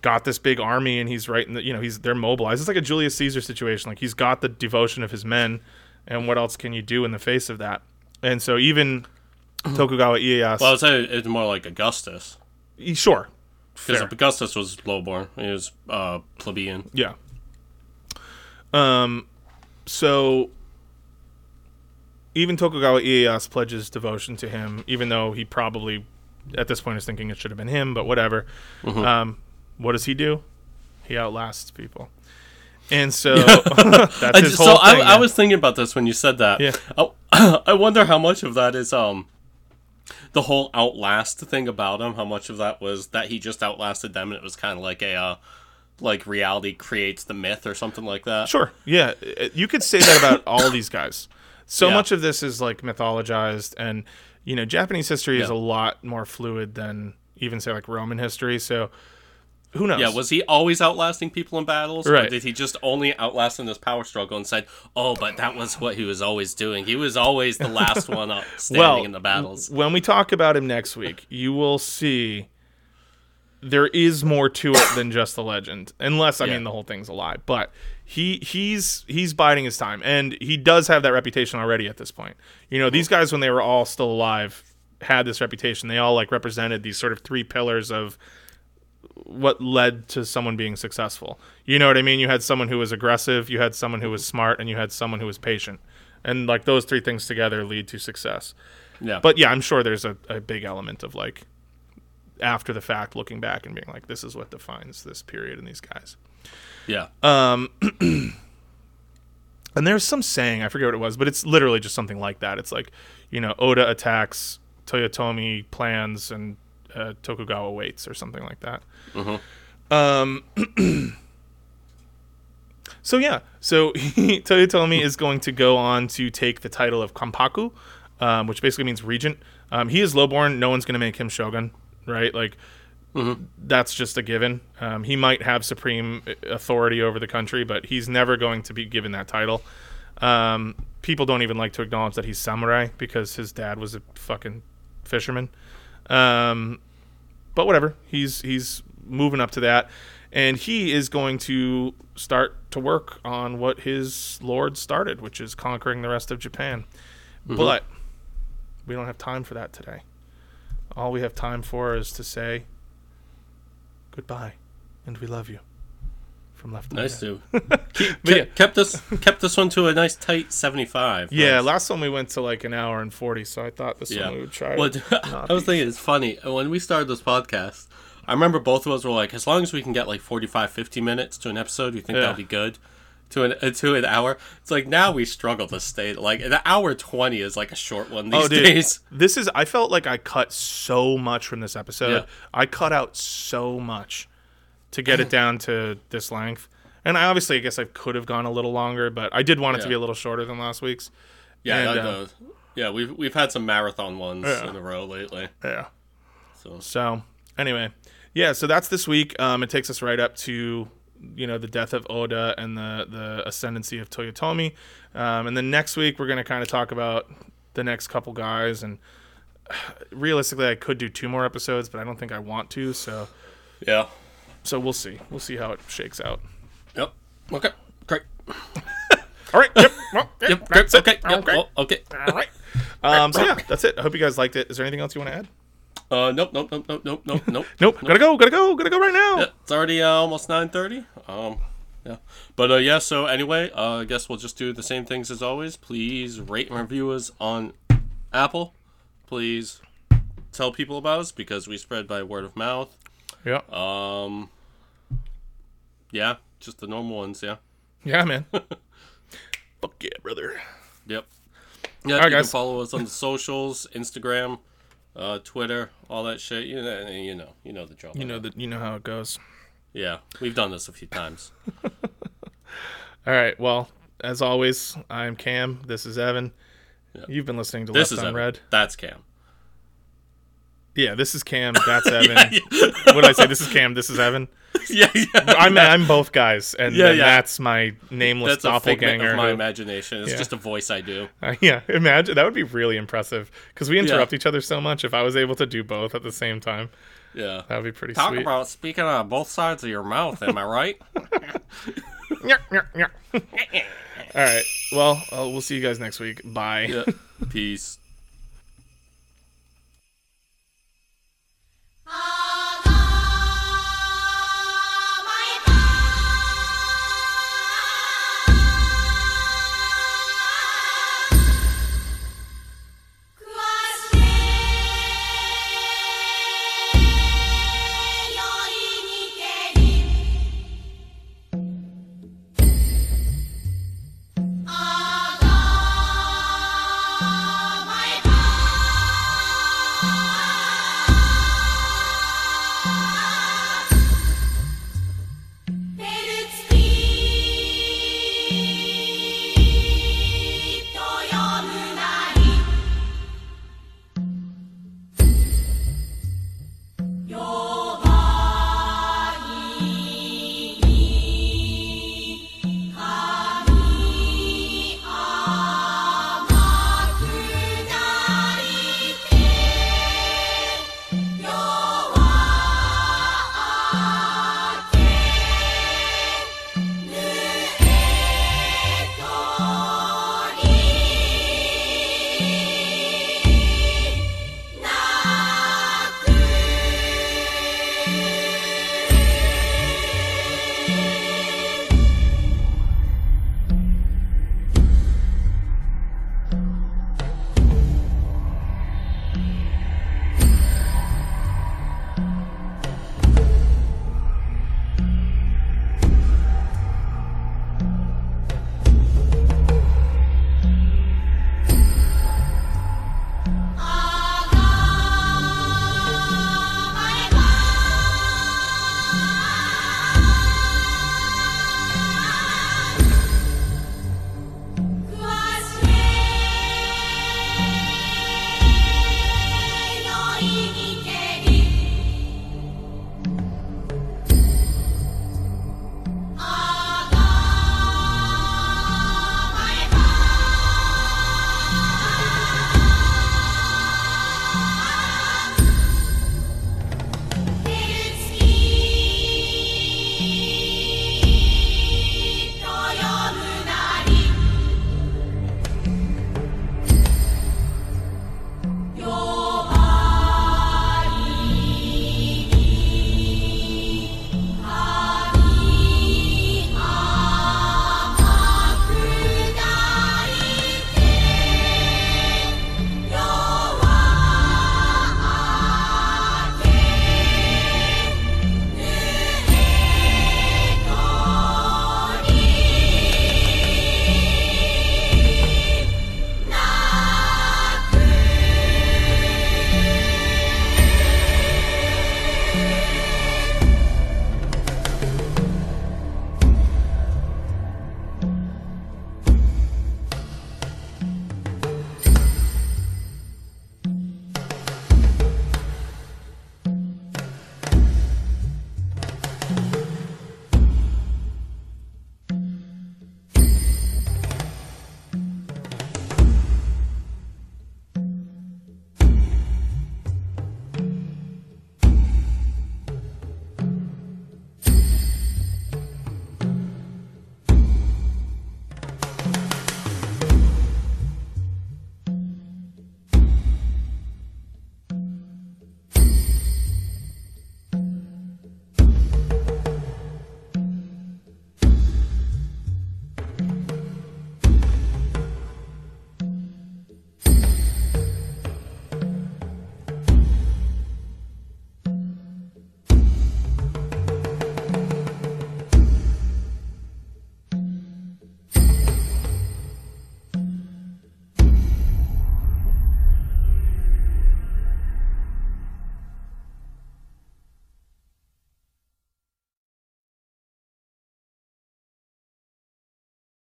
got this big army, and he's right in the, you know, he's they're mobilized. It's like a Julius Caesar situation. Like he's got the devotion of his men, and what else can you do in the face of that? And so even [CLEARS THROAT] Tokugawa Ieyasu, well, I would say it's more like Augustus. he- sure, Because. Augustus was lowborn. He was uh, plebeian. Yeah. Um, so even Tokugawa Ieyasu pledges devotion to him, even though he probably at this point is thinking it should have been him, but whatever. Mm-hmm. Um, what does he do? He outlasts people, and so [LAUGHS] that's I his whole so I, thing. I man. was thinking about this when you said that. Yeah. I, [COUGHS] I wonder how much of that is um the whole outlast thing about him. How much of that was that he just outlasted them, and it was kind of like a uh, like reality creates the myth or something like that. Sure. Yeah, Uh, you could say that about all these guys. So Yeah. much of this is like mythologized, and you know, Japanese history is a lot more fluid than even say like Roman history. So who knows? Yeah, was he always outlasting people in battles? Or Right. did he just only outlast in this power struggle and said, "Oh, but that was what he was always doing. He was always the last [LAUGHS] one up standing well, in the battles." when we talk about him next week, you will see there is more to it than just the legend. Unless I Yeah. mean the whole thing's a lie, but he he's he's biding his time, and he does have that reputation already at this point. You know, these guys when they were all still alive had this reputation. They all like represented these sort of three pillars of what led to someone being successful. You know what I mean? You had someone who was aggressive, you had someone who was smart, and you had someone who was patient. And like those three things together lead to success. Yeah, But yeah, I'm sure there's a, a big element of like after the fact looking back and being like, this is what defines this period and these guys. yeah, Um, [CLEARS THROAT] And there's some saying, I forget what it was, but it's literally just something like that. It's like, you know, Oda attacks, Toyotomi plans, and uh, Tokugawa waits, or something like that. Um, [CLEARS THROAT] so yeah, so [LAUGHS] Toyotomi is going to go on to take the title of Kampaku, um, which basically means regent. Um, he is lowborn. No one's going to make him shogun, right? Like, that's just a given. Um, he might have supreme authority over the country, but he's never going to be given that title. Um, people don't even like to acknowledge that he's samurai because his dad was a fucking fisherman. Um, but whatever, he's he's moving up to that, and he is going to start to work on what his lord started, which is conquering the rest of Japan. But we don't have time for that today. All we have time for is to say goodbye, and we love you. From left. Nice dude. [LAUGHS] Keep, yeah. kept, kept this kept this one to a nice tight seventy-five. Yeah, Nice. last one we went to like an hour and forty, so I thought this Yeah. one we would try. Well, [LAUGHS] I was be- thinking it's funny when we started this podcast. I remember both of us were like, as long as we can get like 45, 50 minutes to an episode, we think Yeah. that'll be good. To an uh, to an hour, it's like now we struggle to stay like an hour twenty is like a short one these Oh, dude. days. This is. I felt like I cut so much from this episode. Yeah. I cut out so much to get it [CLEARS THROAT] down to this length. And I obviously, I guess I could have gone a little longer, but I did want it to be a little shorter than last week's. Yeah, And, uh. Yeah, we've we've had some marathon ones Yeah. in a row lately. Yeah. So So anyway, yeah. So that's this week. Um, it takes us right up to you know the death of Oda and the the ascendancy of Toyotomi. Um, and then next week we're gonna kind of talk about the next couple guys. And [SIGHS] realistically, I could do two more episodes, but I don't think I want to. So yeah, so we'll see. We'll see how it shakes out. yep. Okay, great. [LAUGHS] All right. Yep. Well, yep. Yep. That's it. Okay, yep. Okay. well, okay. All right. [LAUGHS] Um, so yeah, that's it. I hope you guys liked it. Is there anything else you want to add? Uh, nope, nope, nope, nope, nope, nope, [LAUGHS] nope. Nope. Gotta go. Gotta go. Gotta go right now. Yeah, it's already uh, almost nine thirty. Um, yeah, but uh, yeah. So anyway, uh, I guess we'll just do the same things as always. Please rate and review us on Apple. Please tell people about us because we spread by word of mouth. Yeah. Um, yeah, just the normal ones. Yeah. Yeah, man. [LAUGHS] Fuck yeah, brother. Yep. Yeah, right, you can guys. follow us on the socials, Instagram, uh, Twitter, all that shit. You know, you know, you know the drill. You know that. You know how it goes. Yeah, we've done this a few times. [LAUGHS] All right. Well, as always, I'm Cam. This is Evan. Yeah. You've been listening to This Left is on Evan. Red. That's Cam. Yeah, this is Cam. [LAUGHS] That's Evan. yeah, What did I say? This is Cam. This is Evan. [LAUGHS] yeah, yeah, I'm I'm both guys, and yeah, yeah. that's my nameless that's doppelganger. Of my who, imagination. It's yeah. just a voice I do. Uh, [LAUGHS] yeah, imagine that would be really impressive because we interrupt each other so much. If I was able to do both at the same time, yeah, that would be pretty. Talk sweet. about speaking on both sides of your mouth. Am I right? [LAUGHS] All right. Well, uh, we'll see you guys next week. Bye. Peace.